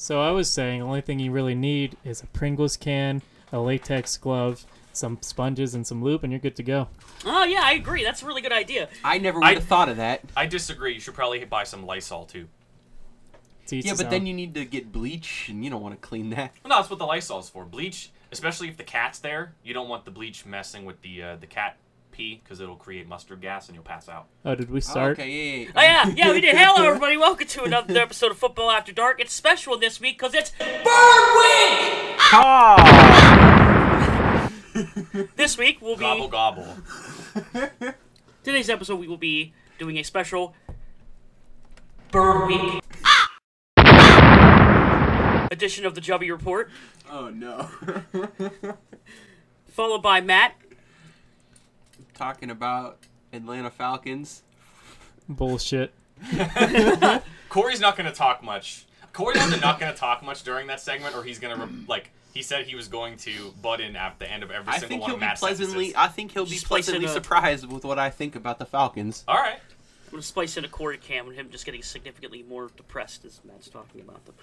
So I was saying, the only thing you really need is a Pringles can, a latex glove, some sponges, and some lube, and you're good to go. Oh yeah, I agree. That's a really good idea. I never I- would have thought of that. I disagree. You should probably buy some Lysol too. To each Yeah, his but own. then you need to get bleach, and you don't want to clean that. Well, no, that's what the Lysol's for. Bleach, especially if the cat's there, you don't want the bleach messing with the uh, the cat pee because it'll create mustard gas and you'll pass out. Oh, did we Oh, start? okay, yeah, yeah, Oh yeah, yeah, we did. Hello everybody, welcome to another episode of Football After Dark. It's special this week because it's Bird Week. Ah! This week we'll be. Gobble gobble. today's episode we will be doing a special Bird Week edition of the Jubby Report, Oh no. followed by Matt. Talking about Atlanta Falcons. Bullshit. Corey's not going to talk much. Corey's either not going to talk much during that segment, or he's going to re- like. He said he was going to butt in at the end of every I single think one he'll of be Matt's pleasantly. sentences. I think he'll be Just place it pleasantly in a- surprised with what I think about the Falcons. All right. I'm gonna splice in a Corey cam and him just getting significantly more depressed as Matt's talking about them.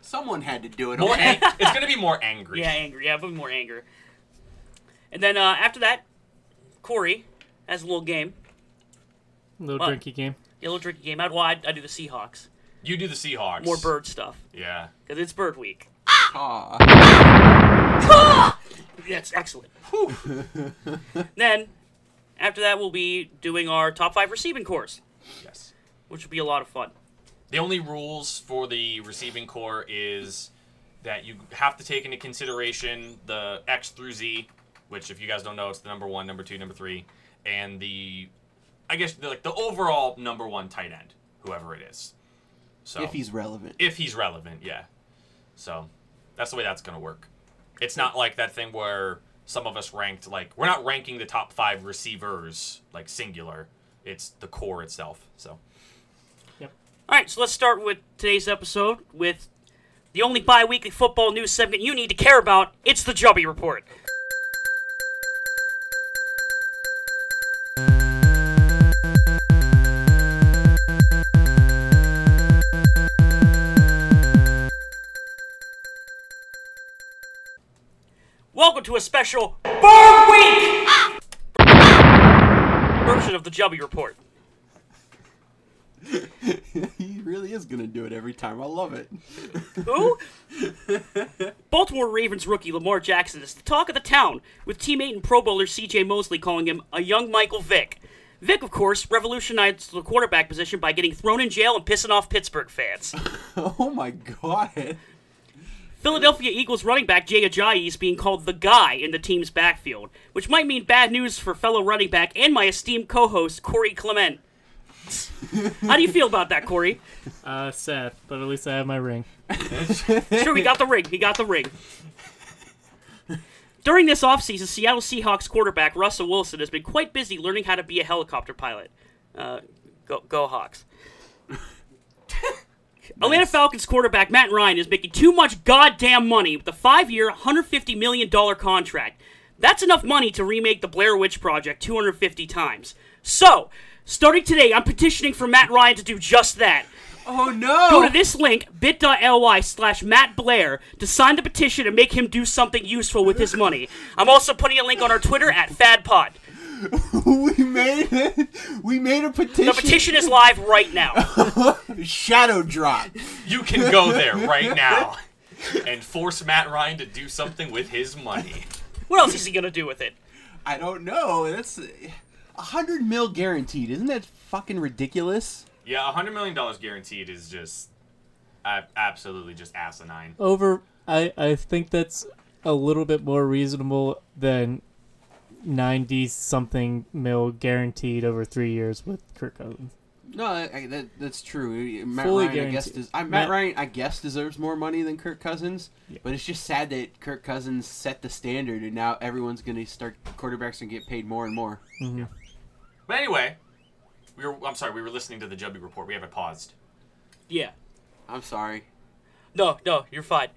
Someone had to do it. More okay? ang- it's going to be more angry. Yeah, angry. Yeah, but more anger. And then uh, after that, Corey has a little game, A Little What? drinky game. a little drinking game. I'd, well, I'd, i do the Seahawks. You do the Seahawks. More bird stuff Yeah. because it's Bird Week. Ah! Ah! Aw. That's excellent. then after that, we'll be doing our top five receiving cores, Yes. which will be a lot of fun. The only rules for the receiving core is that you have to take into consideration the X through Z, which if you guys don't know, it's the number one, number two, number three, and the, I guess the, like the overall number one tight end, whoever it is. So If he's relevant. if he's relevant, yeah. So that's the way that's gonna work. It's not like that thing where some of us ranked like we're not ranking the top five receivers like singular. It's the core itself. So Yep. All right, so let's start with today's episode with the only bi-weekly football news segment you need to care about. It's the Jubby Report. Welcome to a special Bird Week version of the Jubby Report. he really is gonna do it every time. I love it. Who? Baltimore Ravens rookie Lamar Jackson is the talk of the town, with teammate and Pro Bowler C.J. Mosley calling him a young Michael Vick. Vick, of course, revolutionized the quarterback position by getting thrown in jail and pissing off Pittsburgh fans. Oh my god. Philadelphia Eagles running back Jay Ajayi is being called the guy in the team's backfield, which might mean bad news for fellow running back and my esteemed co-host Corey Clement. How do you feel about that, Corey? Uh, sad, but at least I have my ring. Sure, he got the ring. He got the ring. During this offseason, Seattle Seahawks quarterback Russell Wilson has been quite busy learning how to be a helicopter pilot. Uh, go, go Hawks. Atlanta Falcons quarterback Matt Ryan is making too much goddamn money with a five year, $150 million contract. That's enough money to remake the Blair Witch Project 250 times. So, starting today, I'm petitioning for Matt Ryan to do just that. Oh no. Go to this link, bit.ly slash Matt Blair, to sign the petition and make him do something useful with his money. I'm also putting a link on our Twitter at FadPod. we made it. We made a petition. The petition is live right now. Shadow drop. you can go there right now and force Matt Ryan to do something with his money. What else is he gonna do with it? I don't know. That's a hundred mil guaranteed. Isn't that fucking ridiculous? Yeah, a hundred million dollars guaranteed is just uh, absolutely just asinine. Over, I, I think that's a little bit more reasonable than 90 something mil guaranteed over three years with Kirk Cousins. No, I, I- that, that's true. Matt Fully Ryan, I guess, guaranteed. des- I, Matt Matt- Ryan, I guess, deserves more money than Kirk Cousins. Yeah. But it's just sad that Kirk Cousins set the standard, and now everyone's going to start. Quarterbacks and get paid more and more. Mm-hmm. But anyway, we were I'm sorry, we were listening to the Jubby report. We have it paused. Yeah. I'm sorry. No, no, you're fine.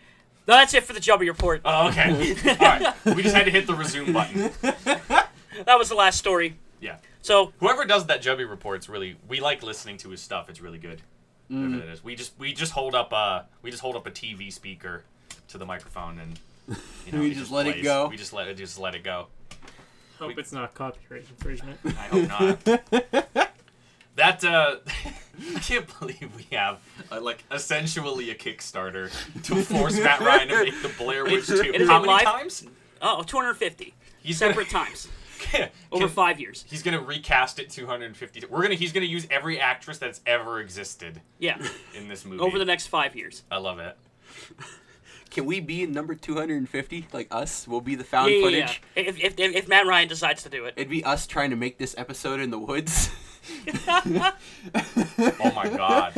No, that's it for the Jubby Report. Oh, okay. All right. We just had to hit the resume button. That was the last story. Yeah. So, Whoever does that Jubby report's really we like listening to his stuff. It's really good. Whatever that is. We just we just hold up uh we just hold up a TV speaker to the microphone and you know, We it just let it plays. go? We just let it just let it go. Hope it's not copyright infringement. I hope not. that uh I can't believe we have uh, like essentially a Kickstarter to force Matt Ryan to make the Blair Witch 2. It is How a many live- times? Oh, 250 He's separate gonna, times over Can- five years. He's gonna recast it 250. We're gonna he's gonna use every actress that's ever existed Yeah, in this movie. over the next five years. I love it. Can we be number 250? Like us? We'll be the found Yeah, yeah, yeah. footage. If, if, if, if Matt Ryan decides to do it. It'd be us trying to make this episode in the woods. Oh my god.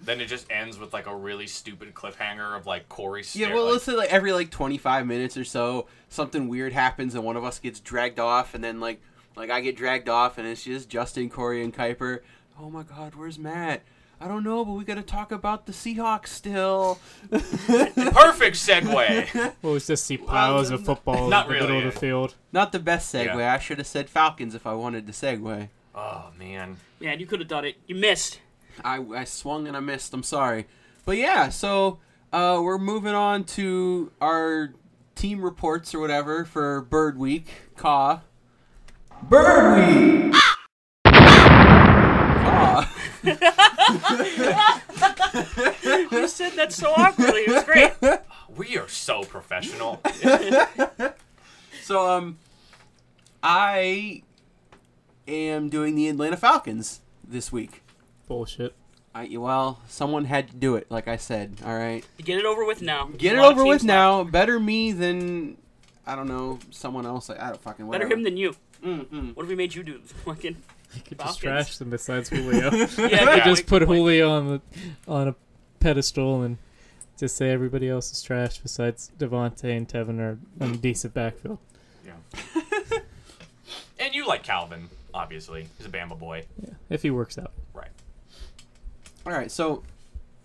then it just ends with like a really stupid cliffhanger of like Corey. yeah, well, like, let's say like every like 25 minutes or so, something weird happens and one of us gets dragged off, and then like like I get dragged off, and it's just Justin, Corey, and Kuiper. Oh my God, where's Matt? I don't know, but we got to talk about the Seahawks still. perfect segue. Well, it's just see piles of football Not in the middle really, of the field. Not the best segue. Yeah. I should have said Falcons if I wanted to segue. Oh man. Man, you could have done it. You missed. I, I swung and I missed. I'm sorry. But yeah, so uh, we're moving on to our team reports or whatever for Bird Week. Caw. Bird Week! Caw. You said that so awkwardly. It was great. We are so professional. So, um, I am doing the Atlanta Falcons this week. Bullshit. I, well, someone had to do it, like I said, alright? Get it over with now. Get it A lot of over with teams now. Better me than, I don't know, someone else. I don't fucking whatever. Better him than you. Mm-mm. What have we made you do? Fucking. You could just Falcons. trash them besides Julio. Yeah, You yeah, just like- put like- Julio on the on a pedestal and just say everybody else is trash besides Devonta and Tevin are on a decent backfield. Yeah. and you like Calvin, obviously. He's a Bama boy. Yeah, if he works out. Right. All right, so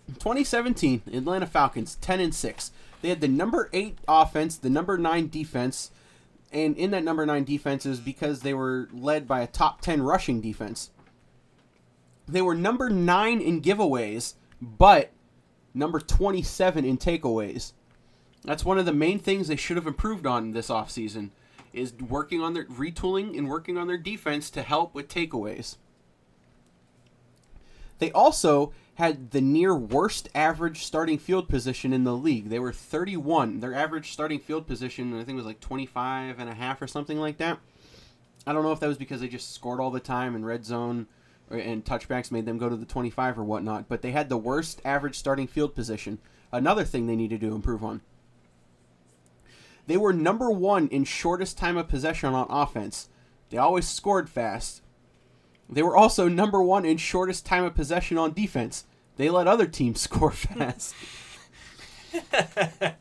2017 Atlanta Falcons 10 and 6. They had the number 8 offense, the number 9 defense, and in that number 9 defense is because they were led by a top 10 rushing defense. They were number 9 in giveaways, but number 27 in takeaways. That's one of the main things they should have improved on this offseason is working on their retooling and working on their defense to help with takeaways. They also had the near worst average starting field position in the league. They were 31. Their average starting field position, I think, was like 25 and a half or something like that. I don't know if that was because they just scored all the time and red zone uh, and touchbacks made them go to the 25 or whatnot, but they had the worst average starting field position. Another thing they needed to improve on. They were number one in shortest time of possession on offense. They always scored fast. They were also number one in shortest time of possession on defense. They let other teams score fast.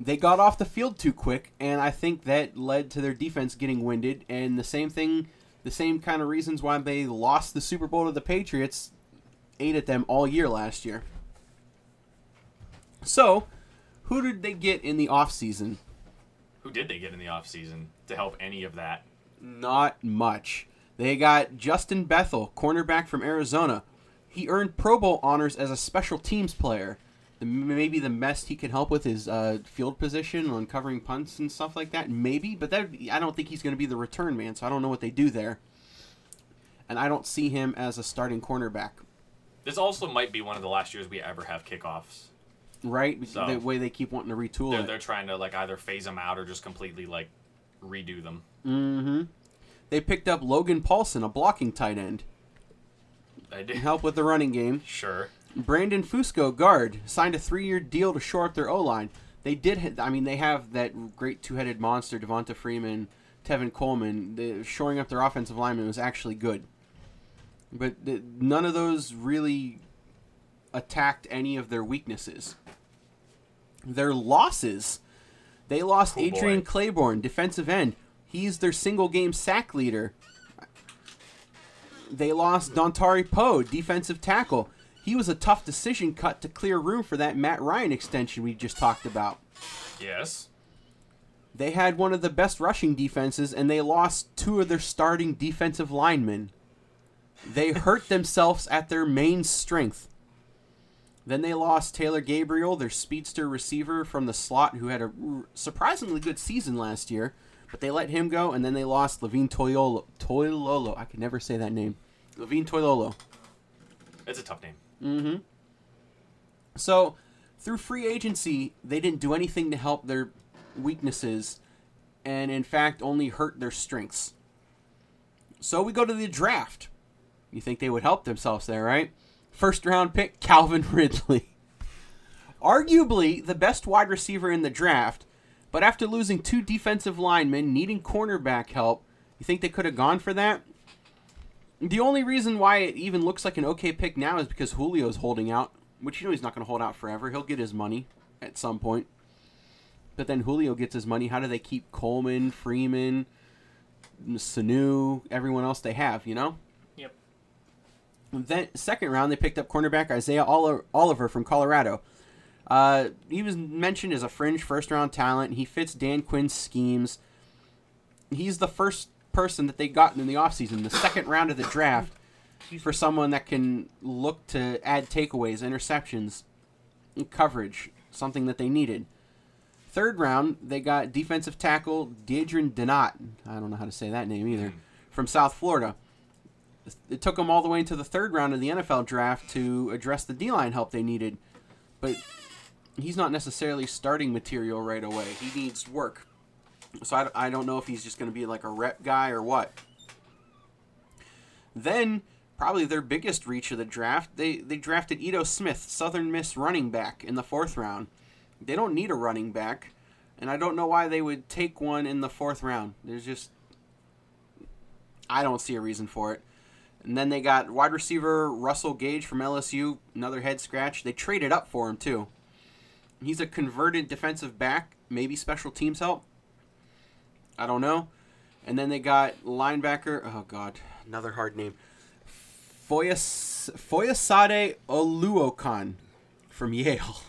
they got off the field too quick, and I think that led to their defense getting winded. And the same thing, the same kind of reasons why they lost the Super Bowl to the Patriots, ate at them all year last year. So, who did they get in the offseason? Who did they get in the offseason to help any of that? Not much. They got Justin Bethel, cornerback from Arizona. He earned Pro Bowl honors as a special teams player. The, maybe the best he can help with is uh, field position on covering punts and stuff like that. Maybe, but that I don't think he's going to be the return man. So I don't know what they do there. And I don't see him as a starting cornerback, This also might be one of the last years we ever have kickoffs. Right? So- the way they keep wanting to retool They're, it. they're trying to like either phase them out or just completely like redo them. Mm-hmm. They picked up Logan Paulson, a blocking tight end, I to did. help with the running game. Sure. Brandon Fusco, guard, signed a three-year deal to shore up their O-line. They did. I mean, they have that great two-headed monster, Devonta Freeman, Tevin Coleman. The, shoring up their offensive lineman was actually good, but the, none of those really attacked any of their weaknesses. Their losses. They lost Oh, Adrian boy. Claiborne, defensive end. He's their single-game sack leader. They lost Dontari Poe, defensive tackle. He was a tough decision cut to clear room for that Matt Ryan extension we just talked about. Yes. They had one of the best rushing defenses, and they lost two of their starting defensive linemen. they hurt themselves at their main strength. Then they lost Taylor Gabriel, their speedster receiver from the slot, who had a surprisingly good season last year, but they let him go. And then they lost Levine Toilolo. Toilolo. I can never say that name. Levine Toilolo. It's a tough name. Mm-hmm. So, through free agency, they didn't do anything to help their weaknesses, and in fact, only hurt their strengths. So we go to the draft. You think they would help themselves there, right? First round pick, Calvin Ridley. Arguably the best wide receiver in the draft, but after losing two defensive linemen, needing cornerback help, you think they could have gone for that? The only reason why it even looks like an okay pick now is because Julio's holding out, which you know he's not going to hold out forever. He'll get his money at some point. But then Julio gets his money. How do they keep Coleman, Freeman, Sanu, everyone else they have, you know? Then second round, they picked up cornerback Isaiah Oliver from Colorado. Uh, he was mentioned as a fringe first round talent. He fits Dan Quinn's schemes. He's the first person that they got in the offseason, the second round of the draft, for someone that can look to add takeaways, interceptions, and coverage, something that they needed. Third round, they got defensive tackle Deidrin Denot. I don't know how to say that name either. From South Florida. It took them all the way into the third round of the NFL draft to address the D line help they needed. But he's not necessarily starting material right away. He needs work. So I, I don't know if he's just going to be like a rep guy or what. Then, probably their biggest reach of the draft, they, they drafted Ito Smith, Southern Miss running back, in the fourth round. They don't need a running back, and I don't know why they would take one in the fourth round. There's just. I don't see a reason for it. And then they got wide receiver Russell Gage from LSU, another head scratch. They traded up for him, too. He's a converted defensive back, maybe special teams help. I don't know. And then they got linebacker. Oh, God. Another hard name. Foyas, Foyesade Oluokun from Yale.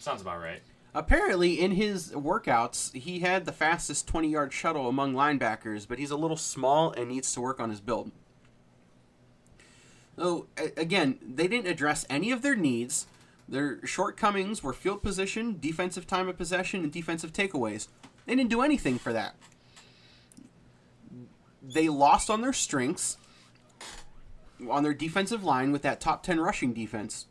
Sounds about right. Apparently, in his workouts, he had the fastest 20 yard shuttle among linebackers, but he's a little small and needs to work on his build. So, again, they didn't address any of their needs. Their shortcomings were field position, defensive time of possession, and defensive takeaways. They didn't do anything for that. They lost on their strengths, on their defensive line with that top 10 rushing defense.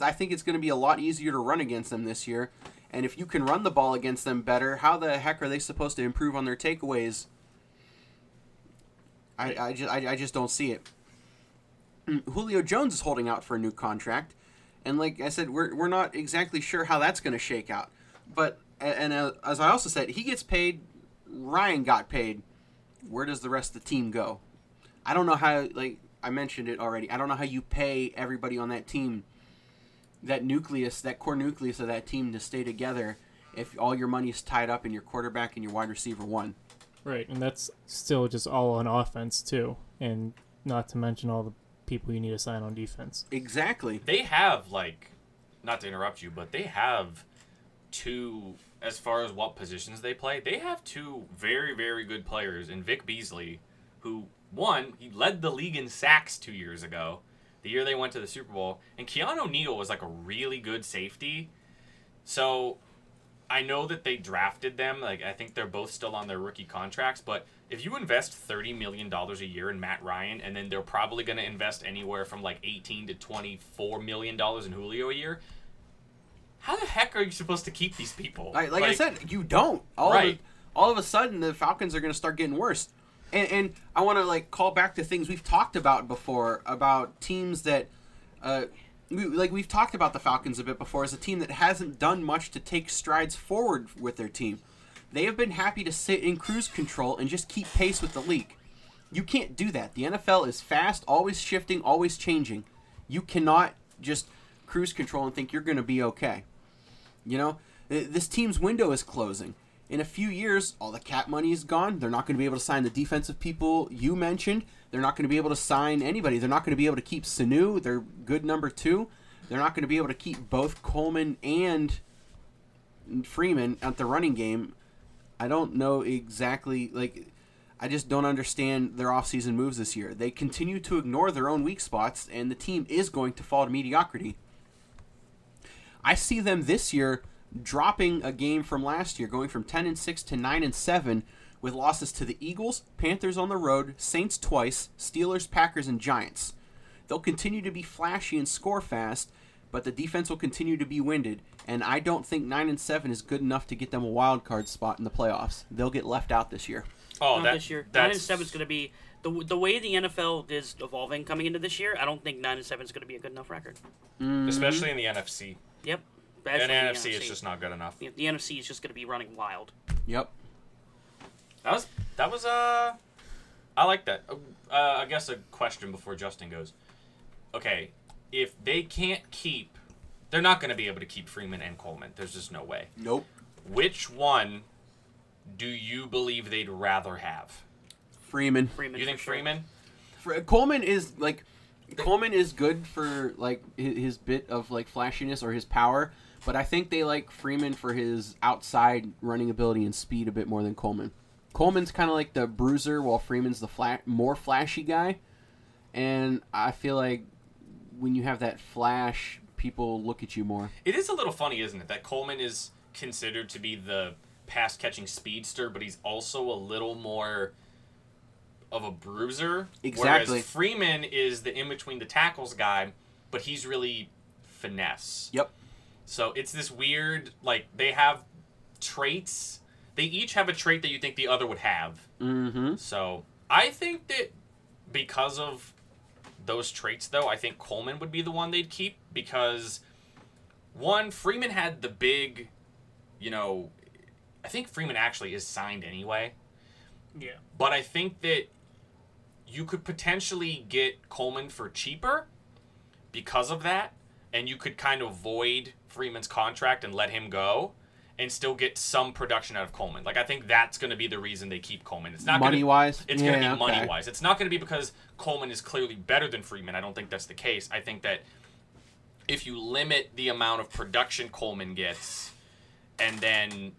I think it's going to be a lot easier to run against them this year. And if you can run the ball against them better, how the heck are they supposed to improve on their takeaways? I, I, just, I, I just don't see it. Julio Jones is holding out for a new contract. And like I said, we're, we're not exactly sure how that's going to shake out. But, and uh, as I also said, he gets paid, Ryan got paid. Where does the rest of the team go? I don't know how, like I mentioned it already, I don't know how you pay everybody on that team that nucleus, that core nucleus of that team to stay together if all your money is tied up in your quarterback and your wide receiver one. Right, and that's still just all on offense too, and not to mention all the people you need to sign on defense. Exactly. They have like, not to interrupt you, but they have two as far as what positions they play. They have two very very good players in Vic Beasley, who one he led the league in sacks two years ago, the year they went to the Super Bowl, and Keanu Neal was like a really good safety. So I know that they drafted them. Like I think they're both still on their rookie contracts, but if you invest thirty million dollars a year in Matt Ryan, and then they're probably going to invest anywhere from like eighteen to twenty-four million dollars in Julio a year, how the heck are you supposed to keep these people? Like, like, I said, you don't. All Right. Of, all of a sudden, the Falcons are going to start getting worse. And, and I want to like call back to things we've talked about before about teams that, uh, we, like we've talked about the Falcons a bit before as a team that hasn't done much to take strides forward with their team. They have been happy to sit in cruise control and just keep pace with the league. You can't do that. The NFL is fast, always shifting, always changing. You cannot just cruise control and think you're going to be okay. You know, this team's window is closing. In a few years, all the cap money is gone. They're not going to be able to sign the defensive people you mentioned. They're not going to be able to sign anybody. They're not going to be able to keep Sanu. They're good number two. They're not going to be able to keep both Coleman and Freeman at the running game. I don't know exactly. Like, I just don't understand their offseason moves this year. They continue to ignore their own weak spots, and the team is going to fall to mediocrity. I see them this year dropping a game from last year, going from 10 and 6 to 9 and 7 with losses to the Eagles, Panthers on the road, Saints twice, Steelers, Packers, and Giants. They'll continue to be flashy and score fast, but the defense will continue to be winded, and I don't think 9 and 7 is good enough to get them a wild card spot in the playoffs. They'll get left out this year. Oh, Not that, this year. Nine That's, and seven is going to be the the way the NFL is evolving coming into this year. I don't think nine and seven is going to be a good enough record. Mm-hmm. especially in the NFC. Yep. And Especially in the NFC is just not good enough. The, the NFC is just going to be running wild. Yep. That was that was uh, I like that. Uh, I guess a question before Justin goes. Okay, if they can't keep, they're not going to be able to keep Freeman and Coleman. There's just no way. Nope. Which one do you believe they'd rather have? Freeman. Freeman. You think sure. Freeman? Fre- Coleman is like Coleman is good for like his, his bit of like flashiness or his power, but I think they like Freeman for his outside running ability and speed a bit more than Coleman. Coleman's kind of like the bruiser, while Freeman's the fla- more flashy guy, and I feel like when you have that flash, people look at you more. It is a little funny, isn't it, that Coleman is considered to be the pass catching speedster, but he's also a little more of a bruiser. Exactly. Whereas Freeman is the in between the tackles guy, but he's really finesse. Yep. So it's this weird, like, they have traits. They each have a trait that you think the other would have. Mm-hmm. So I think that because of those traits, though, I think Coleman would be the one they'd keep because one, Freeman had the big, you know, I think Freeman actually is signed anyway, Yeah. but I think that you could potentially get Coleman for cheaper because of that, and you could kind of void Freeman's contract and let him go. And still get some production out of Coleman. Like I think that's going to be the reason they keep Coleman. It's not gonna- Money wise, it's going to be money wise. It's not going to be because Coleman is clearly better than Freeman. I don't think that's the case. I think that if you limit the amount of production Coleman gets and then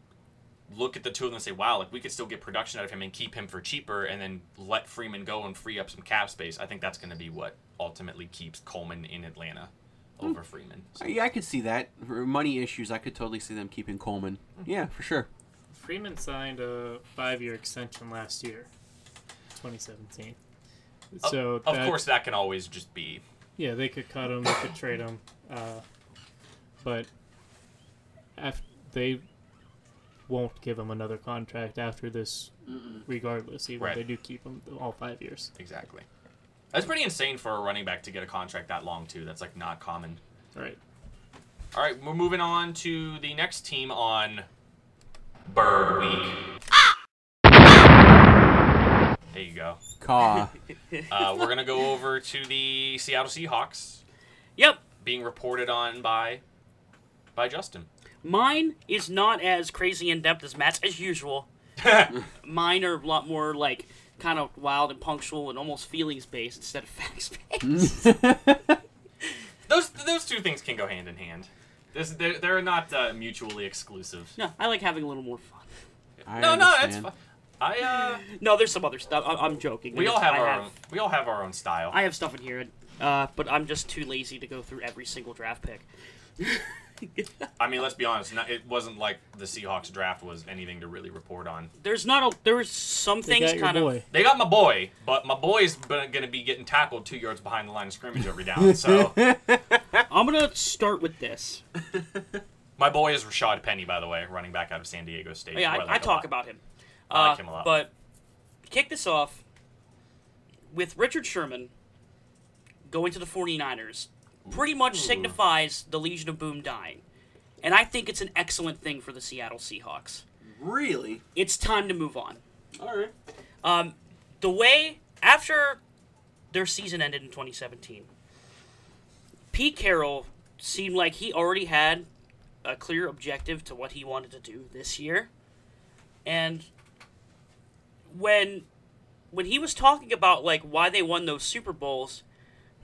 look at the two of them and say, wow, like we could still get production out of him and keep him for cheaper and then let Freeman go and free up some cap space, I think that's going to be what ultimately keeps Coleman in Atlanta over Freeman. So- Yeah, I could see that. For money issues, I could totally see them keeping Coleman. Yeah, for sure. Freeman signed a five-year extension last year, 2017. So of that- course, that can always just be. yeah, they could cut him, they could trade him, uh, but af- they won't give him another contract after this, regardless. Even Right. if they do keep him all five years. Exactly. That's pretty insane for a running back to get a contract that long, too. That's like not common. All right. All right, we're moving on to the next team on Bird Week. There you go. Caw. Uh, we're gonna go over to the Seattle Seahawks, Yep. being reported on by by Justin. Mine is not as crazy in depth as Matt's as usual. Mine are a lot more like kind of wild and punctual and almost feelings based instead of facts based. Those those two things can go hand in hand. This, they're, they're not uh, mutually exclusive. no, I like having a little more fun. I No, no, that's fine. I uh, No, there's some other stuff. I- I'm joking. we all have I our have, own. We all have our own style. I have stuff in here, uh, but I'm just too lazy to go through every single draft pick. I mean, let's be honest. Not, it wasn't like the Seahawks draft was anything to really report on. There's not a. There's some They things got your kind boy. of. They got my boy, but my boy's going to be getting tackled two yards behind the line of scrimmage every down. So I'm gonna start with this. my boy is Rashad Penny, by the way, running back out of San Diego State. Yeah, who I, I like a talk lot. about him. I like Uh, him a lot. But kick this off with Richard Sherman going to the 49ers pretty much signifies the Legion of Boom dying. And I think it's an excellent thing for the Seattle Seahawks. Really? It's time to move on. All right. Um, the way after their season ended in 2017, Pete Carroll seemed like he already had a clear objective to what he wanted to do this year, and when when he was talking about like why they won those Super Bowls,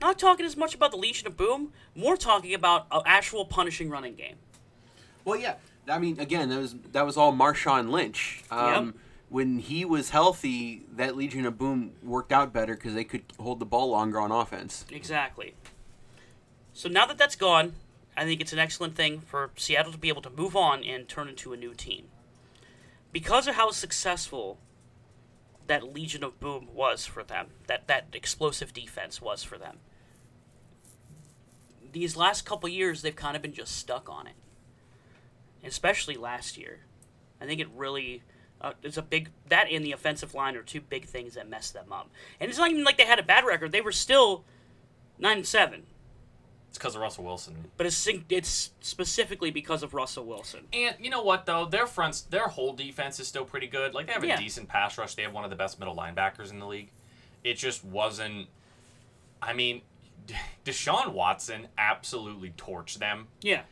not talking as much about the Legion of Boom, more talking about an actual punishing running game. Well, yeah. I mean, again, that was that was all Marshawn Lynch. Um, when he was healthy, that Legion of Boom worked out better because they could hold the ball longer on offense. Exactly. So now that that's gone, I think it's an excellent thing for Seattle to be able to move on and turn into a new team. Because of how successful that Legion of Boom was for them, that, that explosive defense was for them, these last couple years they've kind of been just stuck on it. Especially last year. I think it really uh, it's a big that and the offensive line are two big things that messed them up. And it's not even like they had a bad record; they were still nine and seven. It's because of Russell Wilson. But it's it's specifically because of Russell Wilson. And you know what though, their fronts, their whole defense is still pretty good. Like they have a Yeah. decent pass rush. They have one of the best middle linebackers in the league. It just wasn't. I mean, Deshaun Watson absolutely torched them, Yeah,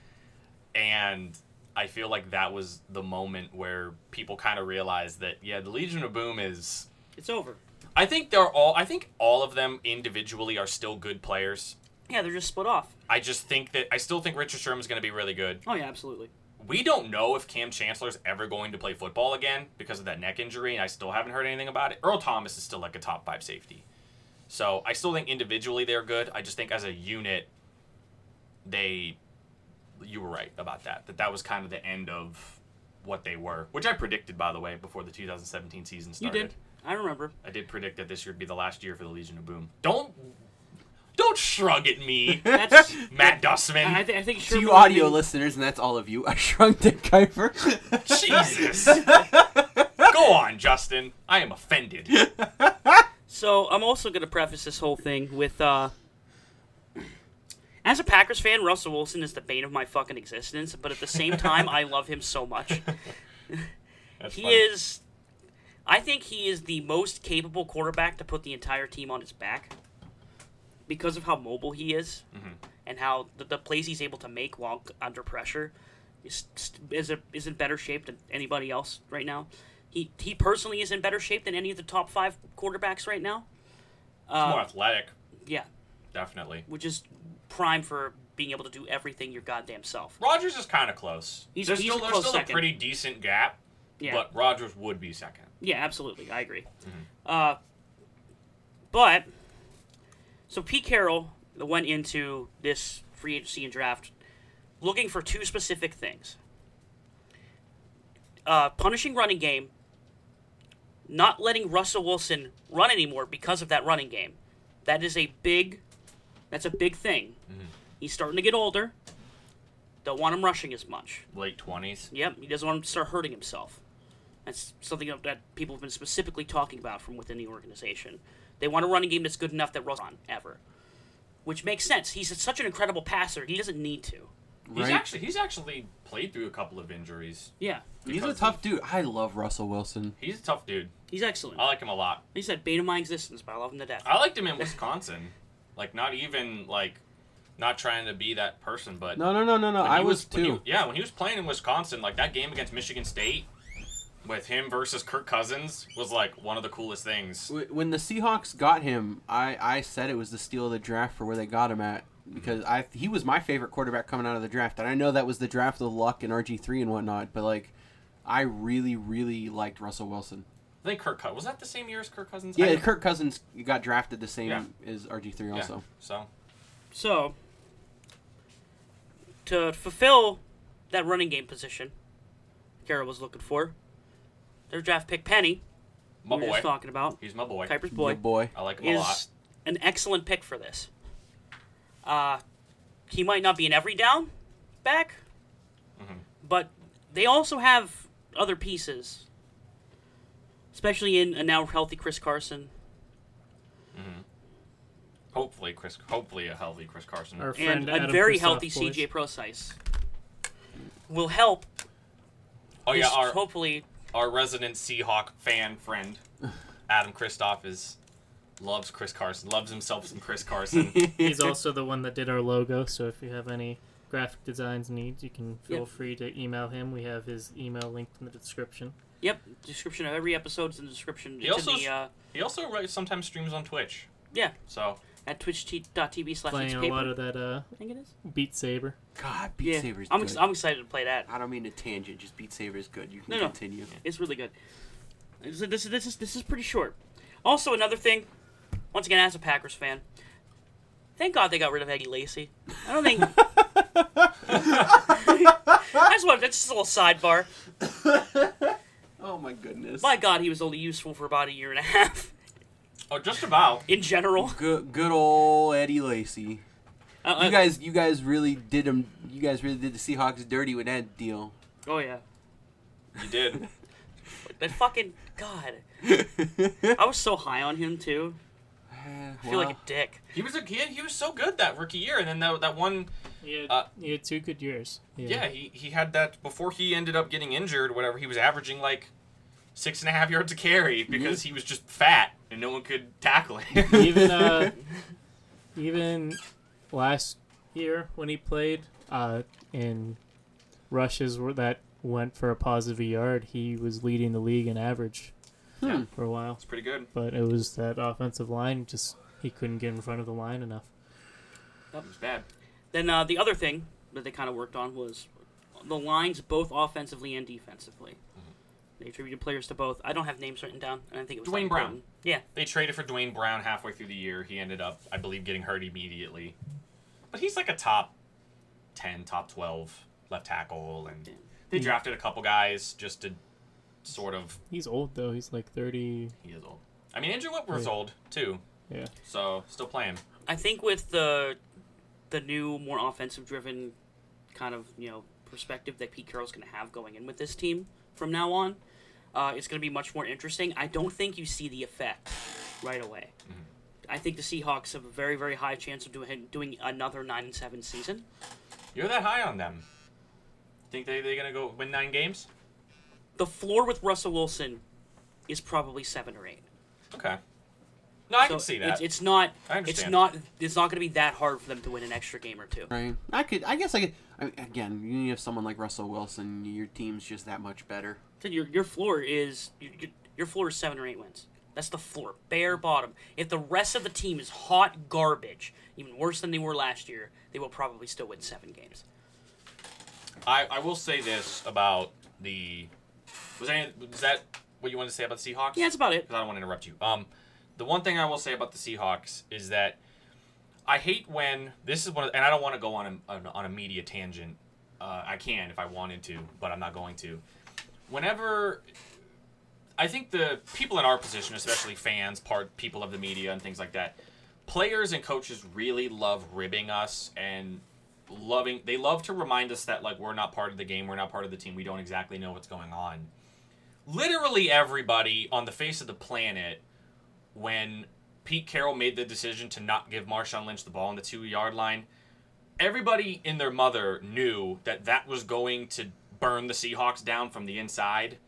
and I feel like that was the moment where people kind of realized that yeah, the Legion of Boom is. it's over. I think they're all. I think all of them individually are still good players. Yeah, they're just split off. I just think that I still think Richard Sherman's going to be really good. Oh yeah, absolutely. We don't know if Kam Chancellor's ever going to play football again because of that neck injury, and I still haven't heard anything about it. Earl Thomas is still like a top five safety. So I still think individually they're good. I just think as a unit, they. You were right about that. That that was kind of the end of what they were, which I predicted, by the way, before the 2017 season started. You started. did. I remember. I did predict that this year would be the last year for the Legion of Boom. Don't, don't shrug at me, That's Matt Dussman. I, th- I think To you audio winning- listeners, and that's all of you, I shrunk Dick Kuiper. Jesus. Go on, Justin. I am offended. So I'm also going to preface this whole thing with, uh, as a Packers fan, Russell Wilson is the bane of my fucking existence. But at the same time, I love him so much. He funny. is. I think he is the most capable quarterback to put the entire team on his back because of how mobile he is Mhm. and how the, the plays he's able to make while under pressure is is, a, is in better shape than anybody else right now. He he personally is in better shape than any of the top five quarterbacks right now. He's more Uh, athletic, yeah, definitely. which is prime for being able to do everything your goddamn self. Rodgers is kind of close. He's- there's he's still, a there's still a pretty decent gap, Yeah, but Rodgers would be second. Yeah, absolutely. I agree. Mm-hmm. Uh, but so Pete Carroll went into this free agency and draft looking for two specific things: uh, punishing running game, not letting Russell Wilson run anymore because of that running game. That is a big. That's a big thing. Mm-hmm. He's starting to get older. Don't want him rushing as much. Late 20s. Yep, he doesn't want him to start hurting himself. That's something that- people have been specifically talking about from within the organization. They want a running game that's good enough that Russ on ever, which makes sense. He's such an incredible passer; he doesn't need to. He's Right. actually he's actually played through a couple of injuries. Yeah, He's a tough dude. I love Russell Wilson. He's a tough dude. he's excellent. I like him a lot. he said, "Bane of my existence," but I love him to death. I liked him in Wisconsin. like not even like not trying to be that person, but No, no, no, no, no. when I he was when he- too. yeah, when he was playing in Wisconsin, like that game against Michigan State with him versus Kirk Cousins was like one of the coolest things. When the Seahawks got him, I, I said it was the steal of the draft for where they got him at because I he was my favorite quarterback coming out of the draft, and I know that was the draft of Luck and RG three and whatnot, but like I really really liked Russell Wilson. I think Kirk Cousins was that the same year as Kirk Cousins. Yeah, I- Kirk Cousins got drafted the same Yeah. as RG three yeah. also. So So, to fulfill that running game position, Carroll was looking for their draft pick Penny. my we were boy, just talking about he's my boy. Kuiper's Boy, boy. boy. I like him a lot. an excellent pick for this. Uh, he might not be an every down back, Mhm. but they also have other pieces, especially in a now healthy Chris Carson Mm-hmm. Hopefully, Chris. Hopefully, a healthy Chris Carson. Our and a Adam very Kristoff healthy boys. CJ Prosise will help. oh yeah, our hopefully our resident Seahawk fan friend, Adam Kristoff is loves Chris Carson. Loves himself some Chris Carson. He's also the one that did our logo, so if you have any graphic designs needs, you can feel Yep. free to email him. We have his email linked in the description. Yep, description of every episode's in the description. He also the uh, he also writes, sometimes streams on Twitch. yeah So at twitch.tv slash Playing a lot of that uh, I think it is. Beat Saber. God, Beat Yeah, Saber's I'm, good. ex- I'm excited to play that. I don't mean to tangent. Just Beat Saber is good. You can No, no. continue. It's really good. This, this, this is this is pretty short. Also, another thing. Once again, as a Packers fan, thank God they got rid of Eddie Lacy. I don't think. I just want that's just a little sidebar. Oh my goodness. My God, he was only useful for about a year and a half Oh, just about. in general. Good, good old Eddie Lacy. Uh, You guys, you guys really did him. You guys really did the Seahawks dirty with that deal. oh yeah, You did. that fucking God. I was so high on him too. I feel like a dick. He was a kid. He was so good that rookie year, and then that, that one. He had, Uh, he had two good years. Yeah, he, he had that before he ended up getting injured. Whatever, he was averaging like six and a half yards a carry because he was just fat and no one could tackle him. even uh, even last year when he played uh, in rushes where that went for a positive yard, he was leading the league in average Hmm. for a while. It's pretty good. But it was that offensive line just he couldn't get in front of the line enough. It was bad. Then uh, the other thing that they kind of worked on was the lines, both offensively and defensively. They attributed players to both. I don't have names written down, and I think it was Duane not Brown. important. Yeah, They traded for Duane Brown halfway through the year. He ended up, I believe, getting hurt immediately. But he's like a top 10, top 12 left tackle. And Yeah. they drafted a couple guys just to sort of. He's old though. He's like thirty. He is old. I mean, Andrew Whitworth's Yeah. old, too. Yeah. So, still playing. I think with the the new, more offensive-driven kind of you know perspective that Pete Carroll's going to have going in with this team from now on, uh, it's going to be much more interesting. I don't think you see the effect right away. I think the Seahawks have a very, very high chance of doing doing another nine and seven season. You're that high on them. Think they, they're going to go win nine games? The floor with Russell Wilson is probably seven or eight. Okay. No, I So can see that. It's, it's not. I It's not. It's not going to be that hard for them to win an extra game or two. Right. I could. I guess I could. I mean, again, you have someone like Russell Wilson. Your team's just that much better. So your your floor is your, your- your floor is seven or eight wins. That's the floor, bare bottom. If the rest of the team is hot garbage, even worse than they were last year, they will probably still win seven games. I, I will say this about the. Was, any, was that what you wanted to say about the Seahawks? Yeah, that's about it. because I don't want to interrupt you. Um, the one thing I will say about the Seahawks is that I hate when this is one, of, and I don't want to go on a, on, on a media tangent. Uh, I can if I wanted to, but I'm not going to. Whenever I think the people in our position, especially fans, part people of the media, and things like that, players and coaches really love ribbing us and loving. They love to remind us that like we're not part of the game, we're not part of the team, we don't exactly know what's going on literally everybody on the face of the planet when Pete Carroll made the decision to not give Marshawn Lynch the ball on the two yard line, everybody in their mother knew that that was going to burn the Seahawks down from the inside.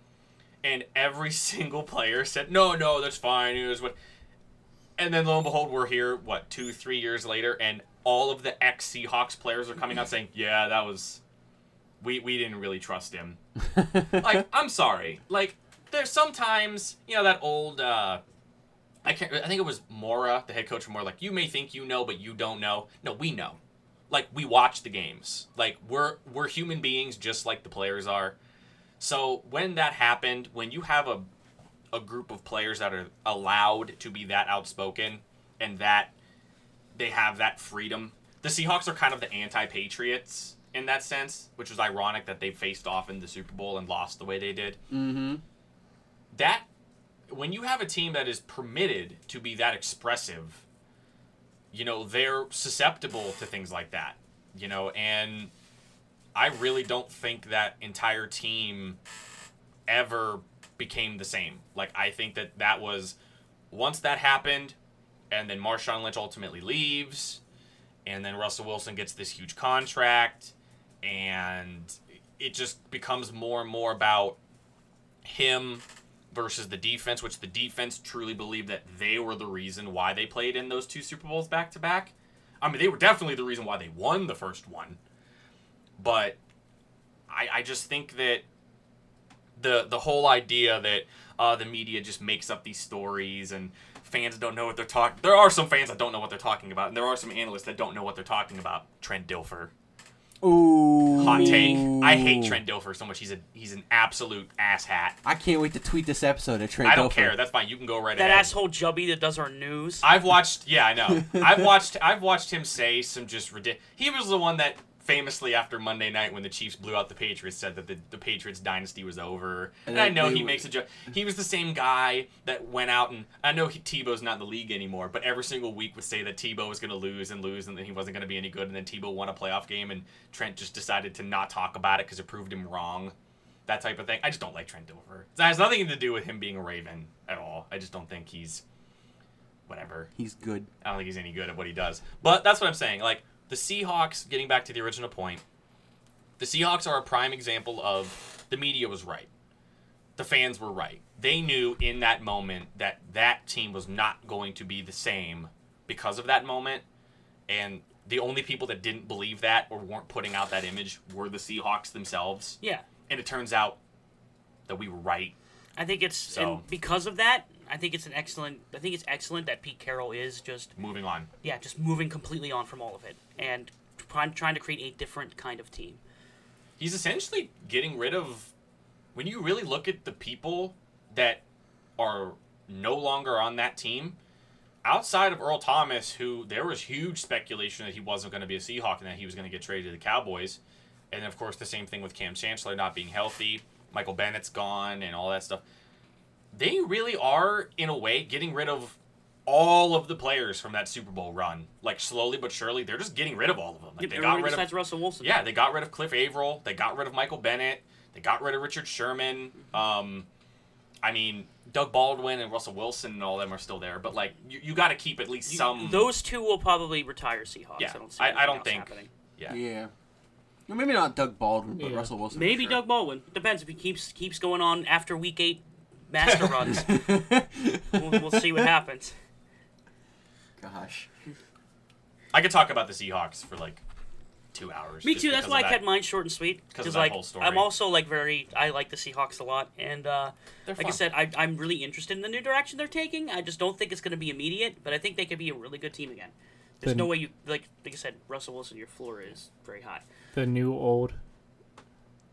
And every single player said, no, no, that's fine. It was what. And then lo and behold, we're here, what, two, three years later, and all of the ex Seahawks players are coming out saying, yeah, that was. We, we didn't really trust him like I'm sorry. Like there's sometimes you know that old uh I can't I think it was Mora, the head coach from Mora, like you may think you know, but you don't know. No, we know. Like we watch the games. Like we're we're human beings just like the players are. So when that happened, when you have a a group of players that are allowed to be that outspoken and that they have that freedom. The Seahawks are kind of the anti-Patriots in that sense, which was ironic that they faced off in the Super Bowl and lost the way they did. Mm-hmm. That when you have a team that is permitted to be that expressive, you know, they're susceptible to things like that. You know, and I really don't think that entire team ever became the same. Like I think that that was once that happened, and then Marshawn Lynch ultimately leaves, and then Russell Wilson gets this huge contract, and it just becomes more and more about him versus the defense, which the defense truly believed that they were the reason why they played in those two Super Bowls back to back. I mean, they were definitely the reason why they won the first one. But I, I just think that the the whole idea that uh, the media just makes up these stories and fans don't know what they're talking. There are some fans that don't know what they're talking about, and there are some analysts that don't know what they're talking about. Trent Dilfer. Ooh. Hot take. I hate Trent Dilfer so much. He's a he's an absolute asshat. I can't wait to tweet this episode of Trent I don't Dilfer. care. That's fine. You can go right That ahead. asshole Jubby that does our news. I've watched. Yeah, I know. I've watched. I've watched him say some just ridiculous. He was the one that famously after Monday night when the Chiefs blew out the Patriots said that the, the Patriots dynasty was over. And, And I know he were- makes a joke. He was the same guy that went out and I know he, Tebow's not in the league anymore, but every single week would say that Tebow was going to lose and lose and then he wasn't going to be any good and then Tebow won a playoff game and Trent just decided to not talk about it because it proved him wrong. That type of thing. I just don't like Trent Dilfer. That has nothing to do with him being a Raven at all. I just don't think he's whatever. He's good. I don't think he's any good at what he does. But that's what I'm saying. Like the Seahawks, getting back to the original point, the Seahawks are a prime example of the media was right. The fans were right. They knew in that moment that that team was not going to be the same because of that moment. And the only people that didn't believe that or weren't putting out that image were the Seahawks themselves. yeah, And it turns out that we were right. I think it's So- and because of that. I think it's an excellent. I think it's excellent that Pete Carroll is just Moving on. yeah, just moving completely on from all of it and trying trying to create a different kind of team. he's essentially getting rid of when you really look at the people that are no longer on that team outside of Earl Thomas who there was huge speculation that he wasn't going to be a Seahawk and that he was going to get traded to the Cowboys and of course the same thing with Kam Chancellor not being healthy Michael Bennett's gone and all that stuff they really are in a way getting rid of all of the players from that Super Bowl run like slowly but surely they're just getting rid of all of them like, they got rid of besides Russell Wilson. yeah, they got rid of Cliff Avril. They got rid of Michael Bennett. They got rid of Richard Sherman. Um, I mean, Doug Baldwin and Russell Wilson and all of them are still there, but like you, you got to keep at least You- some. Those two will probably retire Seahawks. Yeah, I don't see. I- I don't think- happening. yeah. Yeah. Well, maybe not Doug Baldwin, but Yeah. Russell Wilson. for Maybe sure. Doug Baldwin. Depends if he keeps keeps going on after week eight master runs. we'll, we'll see what happens. Gosh. I could talk about the Seahawks for like two hours. Me too. That's why I of kept mine short and sweet. 'Cause Because like whole story. I'm also like very I like the Seahawks a lot, and uh, They're like I said, I, I'm really interested in the new direction they're taking. I just don't think it's going to be immediate, but I think they could be a really good team again. There's Then- no way you like like I said, Russell Wilson, your floor is very high. The new old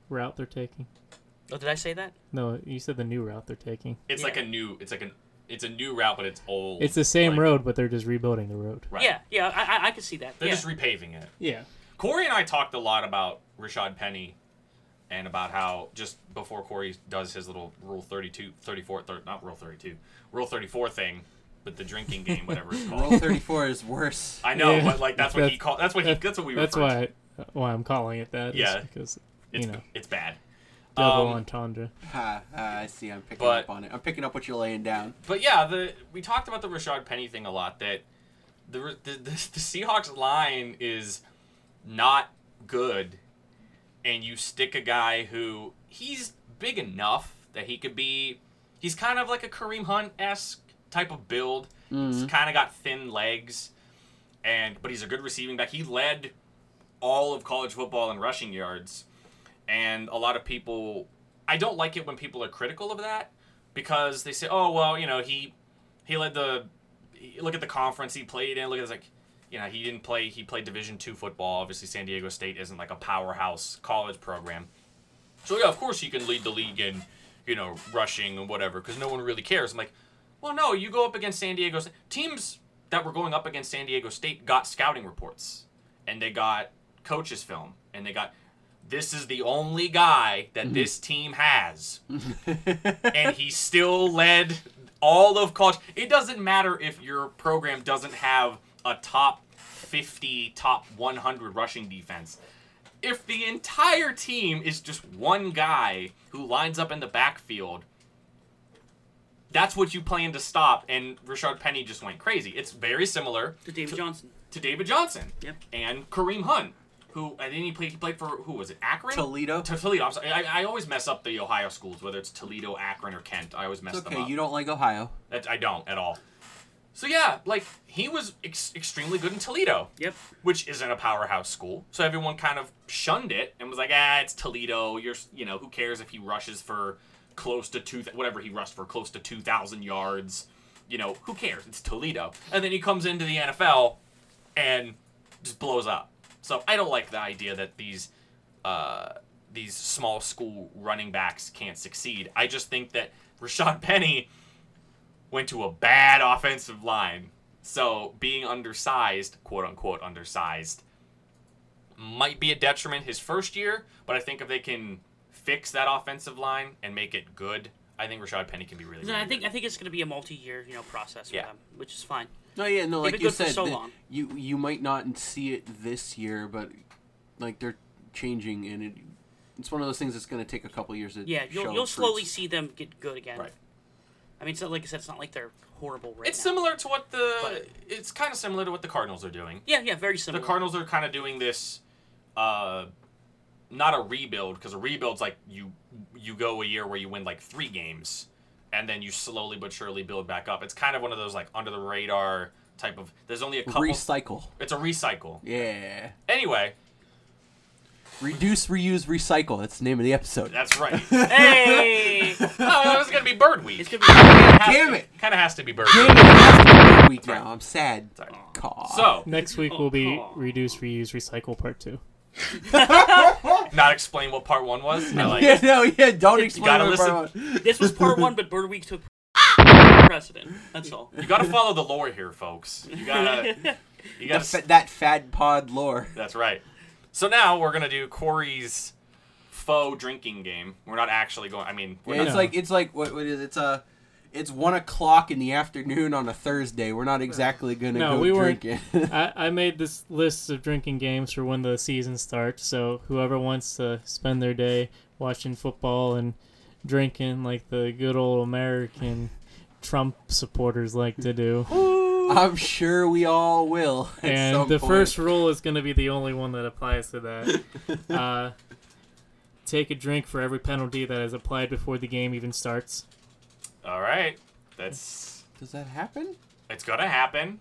route they're taking. Oh, did I say that? No, you said the new route they're taking. It's like a new. It's like an. It's a new route, but it's old. It's the same like- road, but they're just rebuilding the road. Right. Yeah, yeah, I, I, I can see that. They're yeah. just repaving it. Yeah. Corey and I talked a lot about Rashaad Penny and about how just before Corey does his little Rule 32, 34, thir- not Rule 32, Rule 34 thing with the drinking game, whatever it's called. Roll 34 is worse. I know, Yeah. but like that's what he called. That's what he. That's what we. That's refer to. why why I'm calling it that. Yeah. because It's you know it's bad. Double Um, entendre. Ha, ha, I see. I'm picking But- up on it. I'm picking up what you're laying down. But yeah, the we talked about the Rashaad Penny thing a lot. That the the, the, the Seahawks line is not good, and you stick a guy who he's big enough that he could be. He's kind of like a Kareem Hunt esque type of build. He's Mhm. kind of got thin legs, and but he's a good receiving back. He led all of college football in rushing yards, and a lot of people. I don't like it when people are critical of that because they say, "Oh well, you know he he led the he- look at the conference he played in. Look at like." You know, he didn't play. He played Division two football. Obviously, San Diego State isn't like a powerhouse college program. So yeah, of course he can lead the league in, you know, rushing and whatever, because no one really cares. I'm like, well, no, you go up against San Diego State. Teams that were going up against San Diego State got scouting reports, and they got coaches film, and they got this is the only guy that mm-hmm. this team has, and he still led all of college. It doesn't matter if your program doesn't have a top 50, top 100 rushing defense if the entire team is just one guy who lines up in the backfield, that's what you plan to stop. And Rashaad Penny just went crazy. It's very similar to David to, Johnson. to David Johnson Yep. and Kareem Hunt, who and then he played. He played for who was it? Akron. Toledo. To Toledo. I'm sorry. I, I always mess up the Ohio schools, whether it's Toledo, Akron, or Kent. I always mess It's them okay. up. You don't like Ohio. That- I don't at all. So yeah, like he was ex- extremely good in Toledo Yep. which isn't a powerhouse school. So everyone kind of shunned it and was like, ah, it's Toledo. You're, you know, who cares if he rushes for close to two, whatever he rushed for, close to two thousand yards. You know, who cares? It's Toledo. And then he comes into the NFL and just blows up. So I don't like the idea that these uh, these small school running backs can't succeed. I just think that Rashaad Penny went to a bad offensive line. So being undersized, quote unquote undersized, might be a detriment his first year, but I think if they can fix that offensive line and make it good, I think Rashaad Penny can be really, No, really I think good. I think it's going to be a multi-year, you know, process for Yeah. them, which is fine. No, yeah, no, They've like you said, so the- you you might not see it this year, but like they're changing, and it it's one of those things that's going to take a couple years to Yeah, you'll show you'll slowly see them get good again. Right. I mean, so like I said, it's not like they're horrible right It's now. similar to what the. But- it's kind of similar to what the Cardinals are doing. Yeah, yeah, very similar. The. Cardinals are kind of doing this, uh, not a rebuild because a rebuild's like you you go a year where you win like three games, and then you slowly but surely build back up. It's kind of one of those like under the radar type of. There's only a couple. recycle. it's a recycle. Yeah, Anyway, reduce, reuse, recycle. That's the name of the episode. that's right. hey, oh, it was gonna be Bird Week. it's gonna be. Damn it! Kind of has to be Bird Damn Week. it! it has to be a week now. I'm sad. Sorry. Caw. So, Next week Oh, will be aw. reduce, reuse, recycle part two. not explain what part one was. I like yeah, it. no, yeah. Don't explain. what listen. part one- This was part one, but Bird Week took precedent. That's all. You gotta follow the lore here, folks. You gotta. You gotta. fa- that fad pod lore. That's right. So now we're gonna do Corey's faux drinking game. We're not actually going. I mean, we're Yeah, not, it's No. like it's like what, what is it? it's a it's one o'clock in the afternoon on a Thursday. We're not exactly gonna No, go we weren't- drinking. I, I made this list of drinking games for when the season starts. So whoever wants to spend their day watching football and drinking like the good old American Trump supporters like to do. I'm sure we all will. and the point. first rule is going to be the only one that applies to that. uh, take a drink for every penalty that is applied before the game even starts. All right. That's Does that happen? it's gonna happen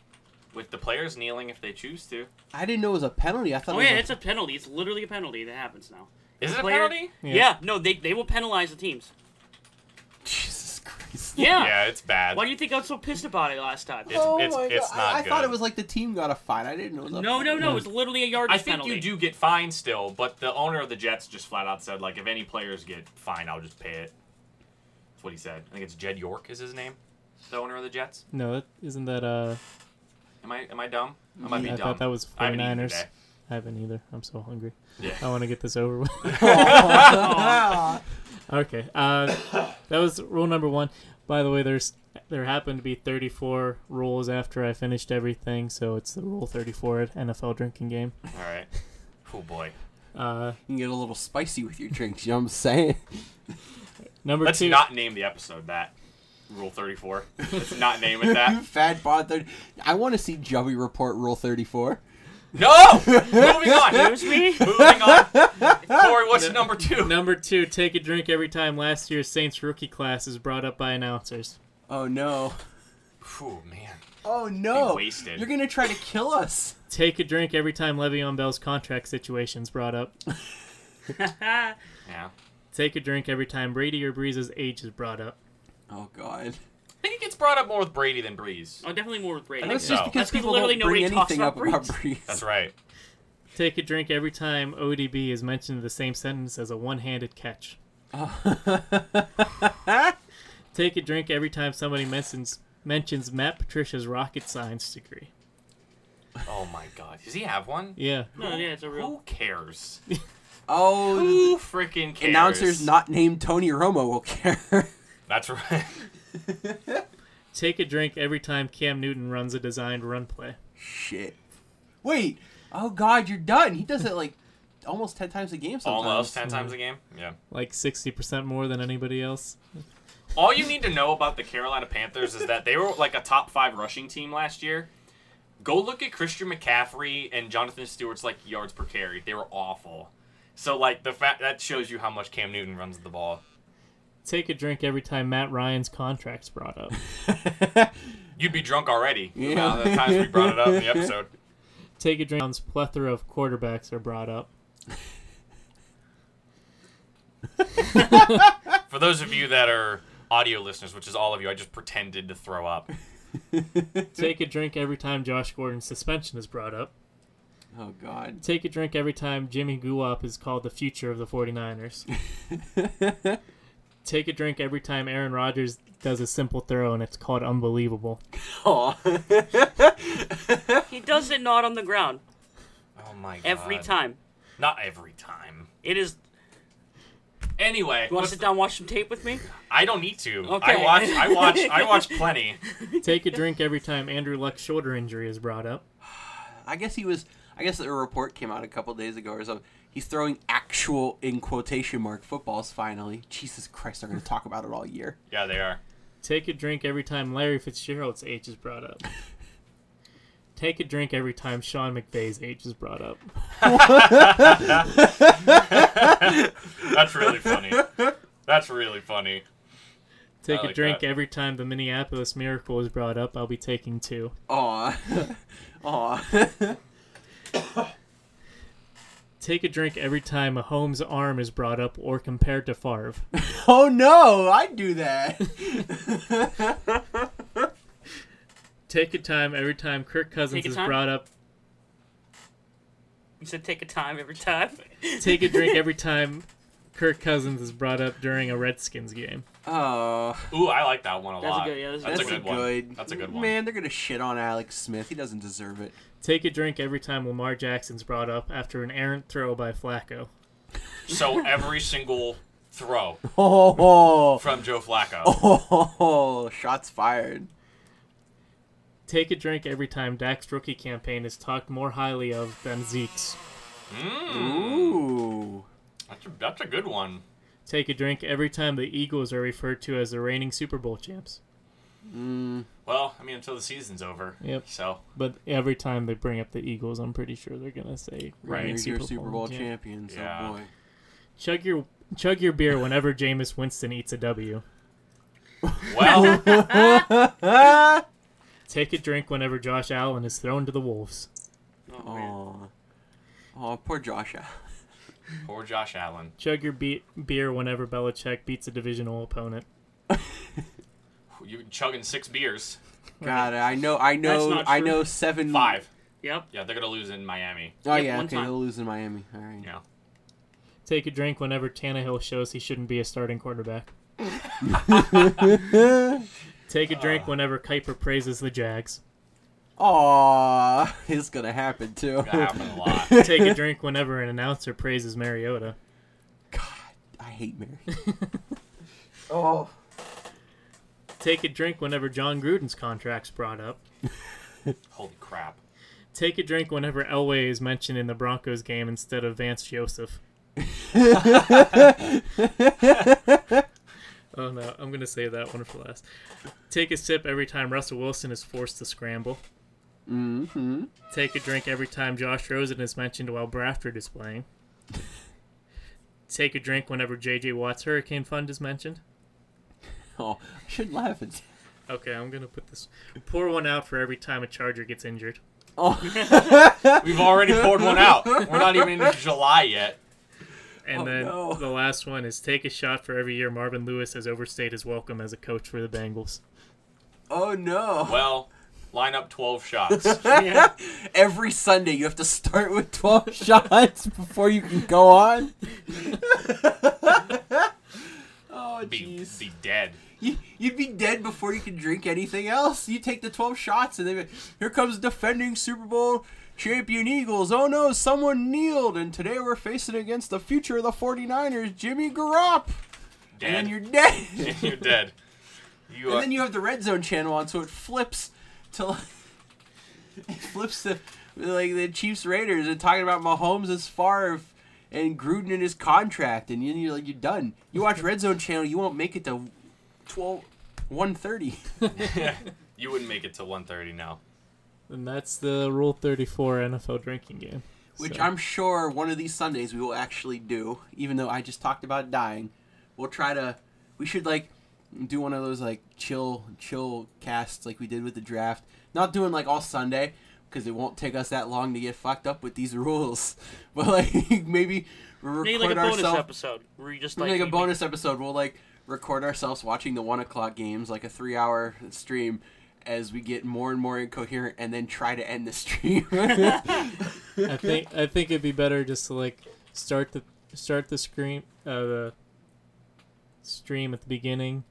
with the players kneeling if they choose to. I didn't know it was a penalty. I thought. Oh it was yeah, a- it's a penalty. It's literally a penalty that happens now. Is it a Player- penalty? Yeah. Yeah. no, they they will penalize the teams. Jesus Christ. Yeah. Yeah, it's bad. Why do you think I was so pissed about it last time? It's- oh it's- my it's God. not I, I thought good. it was like the team got a fine. I didn't know. It was a no, no, no. penalty. It's literally a yardage I think penalty. you do get fined still, but the owner of the Jets just flat out said like, if any players get fined, I'll just pay it. That's what he said. I think it's Jed York is his name, the owner of the Jets. No, that, isn't that uh? Am I am I dumb? I might be I dumb. thought that was I haven't 49ers. today. I haven't either. I'm so hungry. Yeah. I want to get this over with. Okay. Uh, that was rule number one. By the way, there's there happened to be 34 rules after I finished everything, so it's the rule 34 at NFL drinking game. All right. Oh boy. Uh, You can get a little spicy with your drinks. You know what I'm saying? Number Let's two. not name the episode that. Rule 34. Let's not name it that. Fad pod 30. I want to see Joey report Rule 34. No! Moving on. Excuse me. Moving on. Corey, what's number two? Number two, take a drink every time last year's Saints rookie class is brought up by announcers. Oh no. Oh man. Oh no. Be wasted. You're gonna try to kill us. Take a drink every time Le'Veon Bell's contract situation is brought up. Yeah. Take a drink every time Brady or Brees's age is brought up. Oh god. I think it gets brought up more with Brady than Brees. Oh, definitely more with Brady. I think That's so. just because That's 'cause people literally don't bring anything up about about Brees. Brees. That's right. Take a drink every time ODB is mentioned in the same sentence as a one-handed catch. Take a drink every time somebody mentions mentions Matt Patricia's rocket science degree. Oh my god. Does he have one? Yeah. No, yeah, it's a real. Who cares? oh, Who freaking cares? announcers not named Tony Romo will care. That's right. Take a drink every time Cam Newton runs a designed run play. Shit. Wait. Oh god, you're done. He does it like almost ten times a game sometimes. Almost ten times a game. Yeah. Like 60% more than anybody else. All you need to know about the Carolina Panthers is that they were like a top five rushing team last year. Go look at Christian McCaffrey and Jonathan Stewart's like yards per carry. They were awful. So like the fact that shows you how much Cam Newton runs the ball. Take a drink every time Matt Ryan's contract's brought up. You'd be drunk already. Yeah. Yeah. the times we brought it up in the episode. Take a drink times plethora of quarterbacks are brought up. For those of you that are audio listeners, which is all of you, I just pretended to throw up. Take a drink every time Josh Gordon's suspension is brought up. Oh God. Take a drink every time Jimmy Guap is called the future of the 49ers. Take a drink every time Aaron Rodgers does a simple throw and it's called unbelievable. Aw. He does it not on the ground Oh my god. every time. Not every time. It is. Anyway, You want to sit down, and watch some tape with me? I don't need to. Okay. I watch. I watch. I watch plenty. Take a drink every time Andrew Luck's shoulder injury is brought up. I guess he was. I guess a report came out a couple days ago or so. He's throwing actual in quotation mark footballs finally. Jesus Christ, they're going to talk about it all year. Yeah, they are. Take a drink every time Larry Fitzgerald's age is brought up. Take a drink every time Sean McVay's age is brought up. That's really funny. That's really funny. Take I a like drink that. every time the Minneapolis Miracle is brought up. I'll be taking two. Aw. Aw. Take a drink every time a Mahomes' arm is brought up or compared to Favre. oh no, I'd do that. Take a time every time Kirk Cousins is time? brought up. You said take a time every time. Take a drink every time Kirk Cousins is brought up during a Redskins game. Oh, Ooh, I like that one a That's a lot. good- yeah, that's a that's, that's a a good one. That's a good one. Man, they're gonna shit on Alex Smith. He doesn't deserve it. Take a drink every time Lamar Jackson's brought up after an errant throw by Flacco. So every single throw Oh, from Joe Flacco. oh, shots fired. Take a drink every time Dak's rookie campaign is talked more highly of than Zeke's. Mm, Ooh. that's, a, that's a good one. Take a drink every time the Eagles are referred to as the reigning Super Bowl champs. Mm. Well, I mean, until the season's over. Yep. So But every time they bring up the Eagles, I'm pretty sure they're gonna say Right, reigning you're Super, Super Bowl champ. champions. Yeah. Oh boy. Chug your chug your beer whenever Jameis Winston eats a W. well, Take a drink whenever Josh Allen is thrown to the wolves. Oh, man. Oh. Oh, poor Josh. Allen. Poor Josh Allen. Chug your be- beer whenever Belichick beats a divisional opponent. You chugging six beers. God, I know, I know, I know seven. Five. Yep. Yeah, they're gonna lose in Miami. Oh Yep, yeah, one okay, time. they'll lose in Miami. All right. Yeah. Take a drink whenever Tannehill shows he shouldn't be a starting quarterback. Take a drink whenever Kuiper praises the Jags. Aw, it's gonna happen too. That happened a lot. Take a drink whenever an announcer praises Mariota. God, I hate Mary. oh. Take a drink whenever Jon Gruden's contract's brought up. Holy crap. Take a drink whenever Elway is mentioned in the Broncos game instead of Vance Joseph. oh no, I'm gonna save that one for last. Take a sip every time Russell Wilson is forced to scramble. Mm-hmm. Take a drink every time Josh Rosen is mentioned while Bradford is playing. Take a drink whenever JJ Watt's Hurricane Fund is mentioned. Oh, I shouldn't laugh at. Okay, I'm gonna put this. Pour one out for every time a Charger gets injured. Oh. We've already poured one out. We're not even into July yet. And Oh, then no. the last one is take a shot for every year Marvin Lewis has overstayed his welcome as a coach for the Bengals. oh no. Well, line up 12 shots. Yeah. Every Sunday you have to start with 12 shots before you can go on. oh Be, jeez. be dead. You, you'd be dead before you can drink anything else. You take the 12 shots and then here comes defending Super Bowl champion Eagles. Oh no, someone kneeled and today we're facing against the future of the 49ers, Jimmy Garopp. Dead. And then you're dead. You're dead. You And are, then you have the red zone channel on, so it flips to like, it flips to like the Chiefs Raiders and talking about Mahomes as far and Gruden in his contract, and you're like you're done. You watch red zone channel, you won't make it to 12, 130. you wouldn't make it to 130 now. And that's the Rule 34 NFL drinking game. Which So- I'm sure one of these Sundays we will actually do, even though I just talked about dying. We'll try to. We should like do one of those like chill, chill casts like we did with the draft. Not doing like all Sunday because it won't take us that long to get fucked up with these rules. But like maybe we record Maybe like a bonus episode where you just like like a we- bonus episode. We'll like record ourselves watching the one o'clock games, like a three-hour stream, as we get more and more incoherent and then try to end the stream. I think I think it'd be better just to like start the start the screen uh, the stream at the beginning,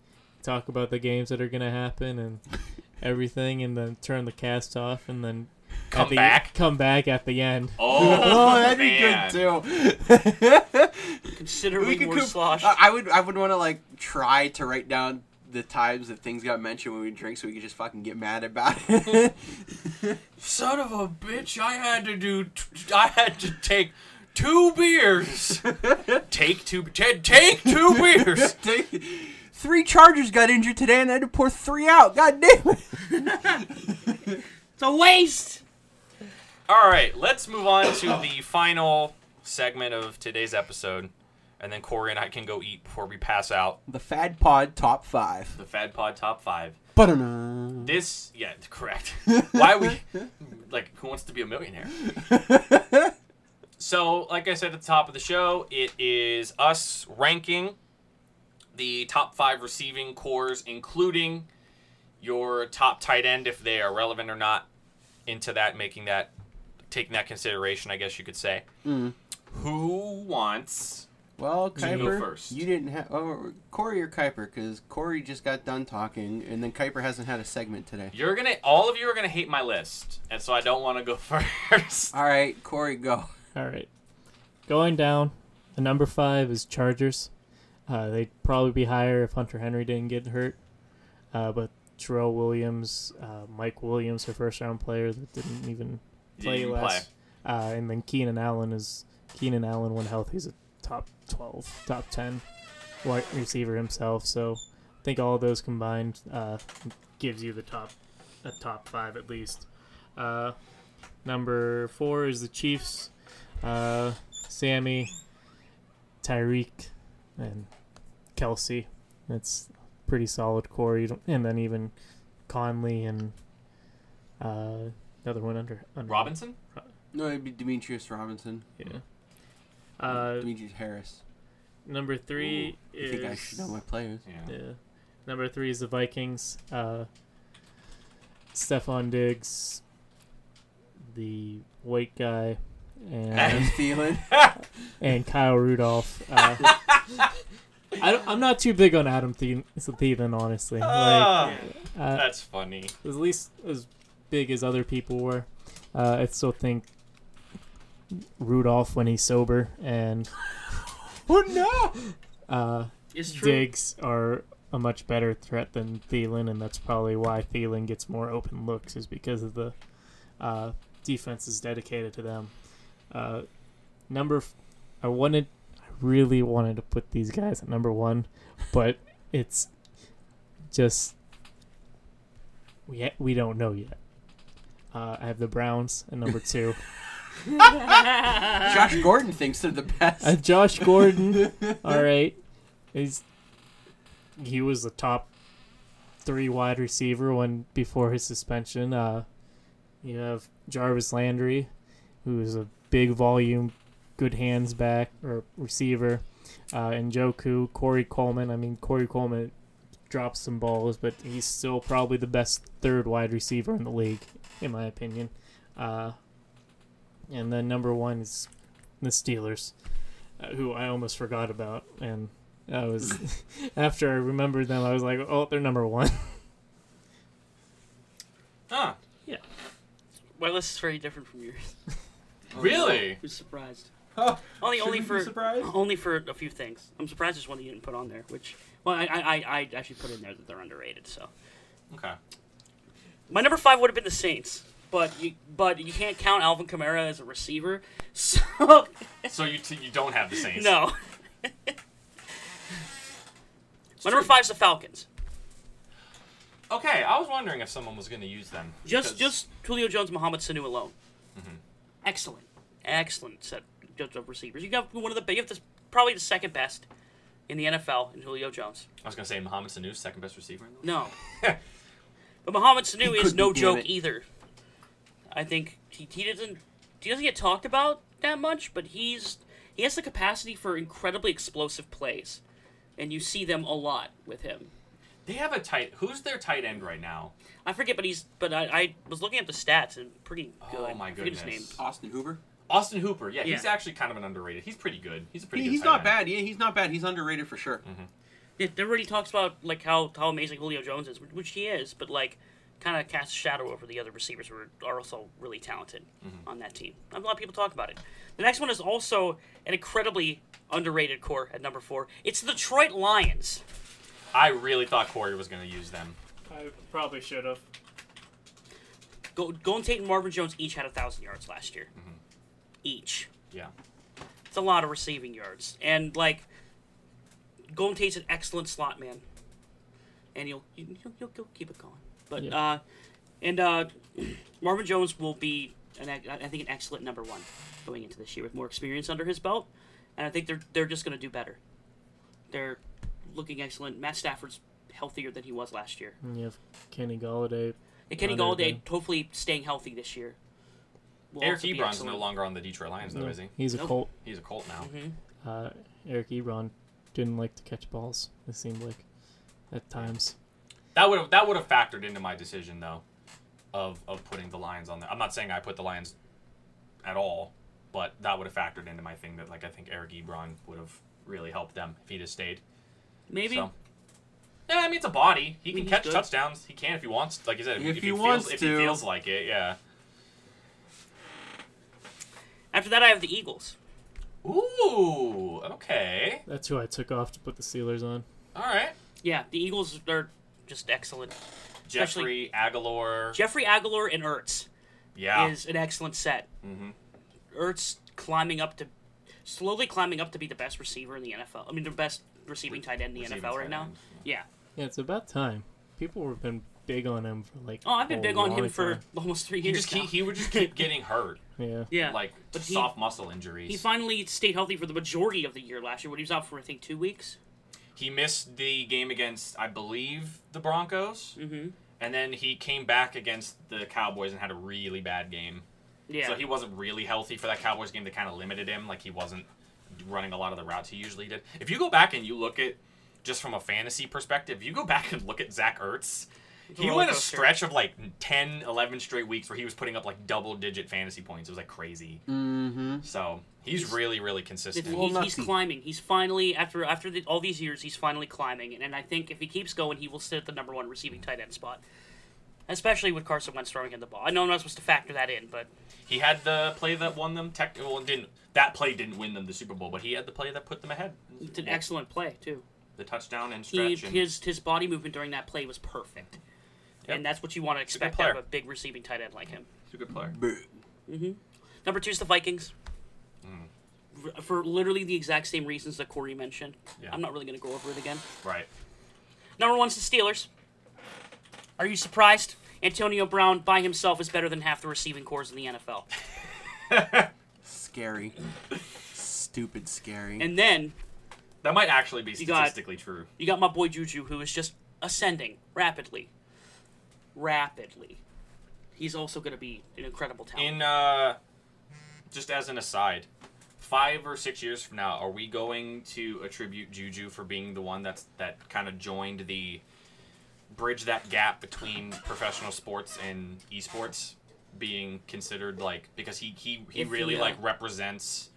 talk about the games that are gonna happen and everything, and then turn the cast off, and then Come the, back? come back at the end. Oh, oh, that'd man. be good too. Considerably could more com- slosh. I I would I would want to like try to write down the times that things got mentioned when we drink, so we could just fucking get mad about it. Son of a bitch! I had to do. T- I had to take two beers. take two. T- take two beers. Take- three Chargers got injured today, and I had to pour three out. God damn it! it's a waste. All right, let's move on to the final segment of today's episode, and then Corey and I can go eat before we pass out. The Fad Pod Top Five. The Fad Pod Top Five. Ba-da-na. This, yeah, correct. Why we like? Who wants to be a millionaire? So, like I said at the top of the show, it is us ranking the top five receiving cores, including your top tight end, if they are relevant or not, into that, making that, taking that consideration, I guess you could say. Mm. Who wants? Well, You go Kuiper, first. you didn't have oh, Corey or Kuiper because Corey just got done talking, and then Kuiper hasn't had a segment today. You're gonna, all of you are gonna hate my list, and so I don't want to go first. All right, Corey, go. All right. Going down, the number five is Chargers. Uh, they'd probably be higher if Hunter Henry didn't get hurt. Uh, but Tyrell Williams, uh, Mike Williams, their first round player that didn't even play Didn't last. Uh, and then Keenan Allen is Keenan Allen when healthy is a top twelve, top ten wide receiver himself. So I think all of those combined uh, gives you the top a top five at least. Uh, number four is the Chiefs. Uh, Sammy, Tyreek, and Kelce. That's pretty solid core. You don't, and then even Conley and uh, another one under, under Robinson? No, it'd be Demetrius Robinson. Yeah. Uh, Demetrius Harris. number three I is think I should know my players. Yeah. yeah. Number three is the Vikings. Uh, Stefon Diggs, the white guy, Adam and Thielen. and Kyle Rudolph. Uh, I don't, I'm not too big on Adam Thielen, Thielen honestly. Like, Ah, uh, that's funny. at least as big as other people were. Uh, I still think Rudolph when he's sober and oh no! uh, It's true. Diggs are a much better threat than Thielen, and that's probably why Thielen gets more open looks is because of the uh, defense is dedicated to them. Uh, number, f- I wanted, I really wanted to put these guys at number one, but it's just we ha- we don't know yet. Uh, I have the Browns at number two. Josh Gordon thinks they're the best. Uh, Josh Gordon, all right, he's he was the top three wide receiver when before his suspension. Uh, you have Jarvis Landry, who is a big volume, good hands back or receiver, uh, and Njoku, Corey Coleman. I mean, Corey Coleman drops some balls, but he's still probably the best third wide receiver in the league, in my opinion. Uh, and then number one is the Steelers, uh, who I almost forgot about, and I was after I remembered them, I was like, oh, they're number one. Ah, yeah. My list is very different from yours. Really? I was surprised? Only, only for only for a few things. I'm surprised there's one that you didn't put on there. Which, well, I, I, I, actually put in there that they're underrated. So Okay. my number five would have been the Saints, but you, but you can't count Alvin Kamara as a receiver. So So you t- you don't have the Saints? no. my number five is the Falcons. Okay, I was wondering if someone was going to use them. Just because- just Julio Jones, Mohamed Sanu alone. Mhm. Excellent, excellent set of receivers. You got one of the you have this probably the second best in the NFL in Julio Jones. I was going to say Mohamed Sanu, second best receiver. In the league. No, but Mohamed Sanu is no joke it. either. I think he, he doesn't he doesn't get talked about that much, but he's he has the capacity for incredibly explosive plays, and you see them a lot with him. They have a tight. Who's their tight end right now? I forget, but he's. But I, I was looking at the stats and pretty good. Oh, my I his goodness. name. Austin Hoover. Austin Hooper. Yeah, he's Yeah. actually kind of an underrated. He's pretty good. He's a pretty. He- good he's tight not end. bad. Yeah, he's not bad. He's underrated for sure. Mm-hmm. Yeah, everybody talks about like how how amazing Julio Jones is, which he is, but like kind of casts a shadow over the other receivers who are, are also really talented mm-hmm. on that team. Not a lot of people talk about it. The next one is also an incredibly underrated core at number four. It's the Detroit Lions. I really thought Corey was going to use them. I probably should have. Go, Golden Tate and Marvin Jones each had a thousand yards last year. Mm-hmm. Each. Yeah. It's a lot of receiving yards, and like Golden Tate's an excellent slot man, and you'll you'll, you'll, you'll keep it going. But Yeah. uh, and uh, Marvin Jones will be an I think an excellent number one going into this year with more experience under his belt, and I think they're they're just going to do better. They're looking excellent. Matt Stafford's healthier than he was last year. And you have Kenny Golladay. And Kenny Golladay hopefully staying healthy this year. Will Eric also be Ebron's no longer on the Detroit Lions, though, No, is he? He's a Nope. Colt. He's a Colt now. Mhm. Uh, Eric Ebron didn't like to catch balls. It seemed like at times. That would have that would have factored into my decision though, of of putting the Lions on there. I'm not saying I put the Lions at all, but that would have factored into my thing that like I think Eric Ebron would have really helped them if he'd have stayed. Maybe. So. Yeah, I mean it's a body. He can he's catch good. touchdowns. He can if he wants. Like I said, If he feels, wants if to. he feels like it. Yeah. After that, I have the Eagles. Ooh. Okay. That's who I took off to put the Steelers on. All right. Yeah, the Eagles are just excellent. Jeffery Agholor. Jeffery Agholor and Ertz yeah. is an excellent set. Mhm. Ertz climbing up to, slowly climbing up to be the best receiver in the NFL. I mean, the best receiving tight end in the Receiving NFL right tight now. end. Yeah. Yeah, it's about time. People have been big on him for like. Oh, I've been big on him long for almost three He years just now. keep, he would just keep getting hurt, Yeah. yeah. like But he- soft muscle injuries. He finally stayed healthy for the majority of the year last year, when he was out for I think two weeks. He missed the game against, I believe, the Broncos, Mm-hmm. and then he came back against the Cowboys and had a really bad game. Yeah. So he wasn't really healthy for that Cowboys game. That kind of limited him. Like he wasn't running a lot of the routes he usually did. If you go back and you look at just from a fantasy perspective, you go back and look at Zach Ertz. It's a He went a stretch of like 10, 11 straight weeks where he was putting up like double digit fantasy points. It was like crazy. Mm-hmm. So he's, He's- really, really consistent. He's, he's climbing. He's finally after after the, all these years, he's finally climbing, and, and I think if he keeps going, he will sit at the number one receiving tight end spot. Especially with Carson Wentz throwing in the ball. I know I'm not supposed to factor that in, but He had the play that won them. Tech, well, didn't that play didn't win them the Super Bowl, but he had the play that put them ahead. it's an excellent play too. The touchdown and He, and, his his body movement during that play was perfect, Yep. and that's what you want to expect out of a big receiving tight end like him. he's a good player. Mm-hmm. Number two is the Vikings. Mm. For- For literally the exact same reasons that Corey mentioned. Yeah. I'm not really going to go over it again. Right. Number one's the Steelers. Are you surprised? Antonio Brown by himself is better than half the receiving cores in the NFL. Scary. Stupid scary. And then That might actually be You got- statistically true. you got my boy Juju, who is just ascending rapidly. Rapidly. He's also going to be an incredible talent. In uh, just as an aside, five or six years from now, are we going to attribute Juju for being the one that's that kind of joined the bridge that gap between professional sports and esports, being considered like because he he, he If really uh, like represents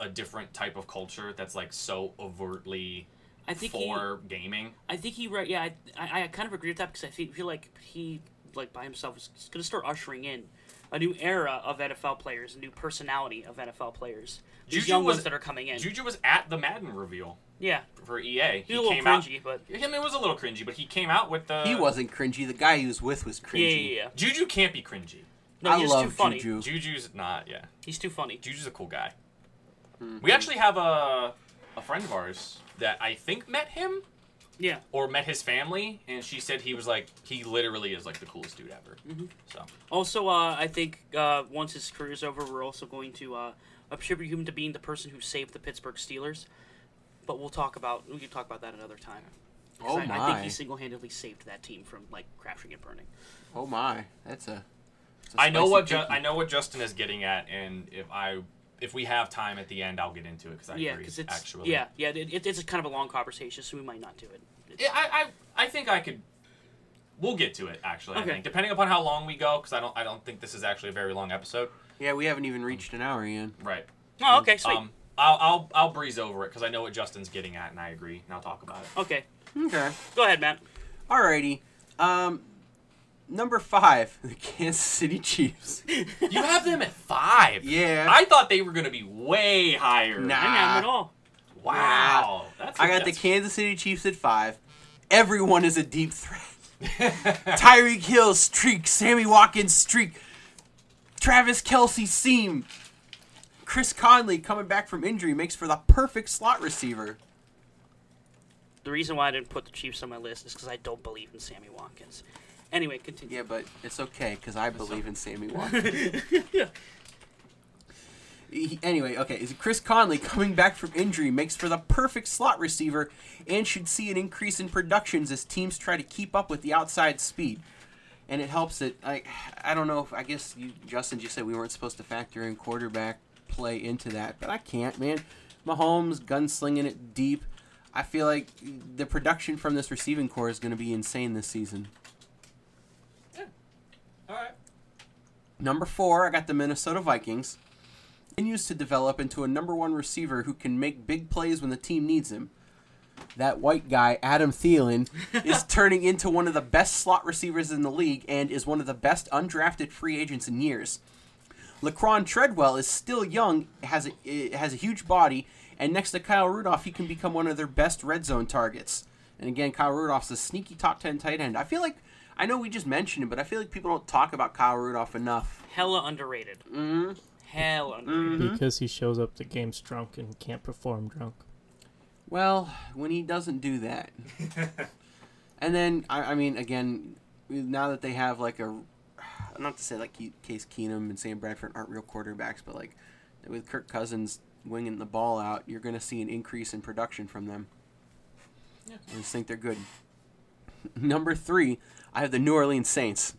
a different type of culture that's like so overtly I think he, for gaming. I think he right. Yeah, I, I, I kind of agree with that because I feel, feel like he like by himself is going to start ushering in a new era of NFL players, a new personality of NFL players. These Juju young was- ones that are coming in. Juju was at the Madden reveal yeah, for EA. He, a little came out. cringy, but I mean, it was a little cringy, but he came out with the. he wasn't cringy. The guy he was with was yeah, cringy. yeah, yeah. Juju can't be cringy. No, I he's love too funny. Juju. Juju's not. Yeah, He's too funny. Juju's a cool guy. Mm-hmm. We actually have a a friend of ours that I think met him Yeah, or met his family, and she said he was like he literally is like the coolest dude ever. Mm-hmm. So Also, uh, I think uh, once his career's over, we're also going to uh, attribute him to being the person who saved the Pittsburgh Steelers. But we'll talk about we can talk about that another time. Oh I, my. I think he single-handedly saved that team from like crashing and burning. Oh my. That's a. that's a I know what Ju- I know what Justin is getting at, and if I if we have time at the end, I'll get into it because I yeah, agree. because it's actually, yeah, yeah. It, it, it's kind of a long conversation, so we might not do it. Yeah, I, I, I think I could. We'll get to it actually. Okay. I think depending upon how long we go, because I don't, I don't think this is actually a very long episode. Yeah, we haven't even reached an hour yet. Right. Oh, okay, sweet. Um, I'll, I'll, I'll breeze over it because I know what Justin's getting at, and I agree. And I'll talk about it. okay, Okay. go ahead, Matt. Alrighty. Um, number five, the Kansas City Chiefs. You have them at five. Yeah. I thought they were gonna be way higher. Nah. I didn't have them at all. Wow. That's. I got the Kansas City Chiefs at five. Everyone is a deep threat. Tyreek Hill streak, Sammy Watkins streak, Travis Kelce seam. Chris Conley coming back from injury makes for the perfect slot receiver. The reason why I didn't put the Chiefs on my list is because I don't believe in Sammy Watkins. Anyway, continue. Yeah, but it's okay because I believe in Sammy Watkins. He- anyway, okay, is Chris Conley coming back from injury makes for the perfect slot receiver and should see an increase in productions as teams try to keep up with the outside speed. And it helps that I I don't know if I guess you Justin just said we weren't supposed to factor in quarterback play into that, but I can't, man. Mahomes gunslinging it deep. I feel like the production from this receiving core is going to be insane this season. All right. Number four, I got the Minnesota Vikings. Continues to develop into a number one receiver who can make big plays when the team needs him. That white guy, Adam Thielen, is turning into one of the best slot receivers in the league and is one of the best undrafted free agents in years. Laquan Treadwell is still young, has a, eh, has a huge body, and next to Kyle Rudolph, he can become one of their best red zone targets. And again, Kyle Rudolph's a sneaky top 10 tight end. I feel like, I know we just mentioned it, but I feel like people don't talk about Kyle Rudolph enough. Hella underrated. Mm-hmm. Hella underrated. because he shows up to games drunk and can't perform drunk. Well, when he doesn't do that. and then, I, I mean, again, now that they have like a. Not to say like Case Keenum and Sam Bradford aren't real quarterbacks, but like with Kirk Cousins winging the ball out, you're going to see an increase in production from them. Yeah. I just think they're good. Number three, I have the New Orleans Saints.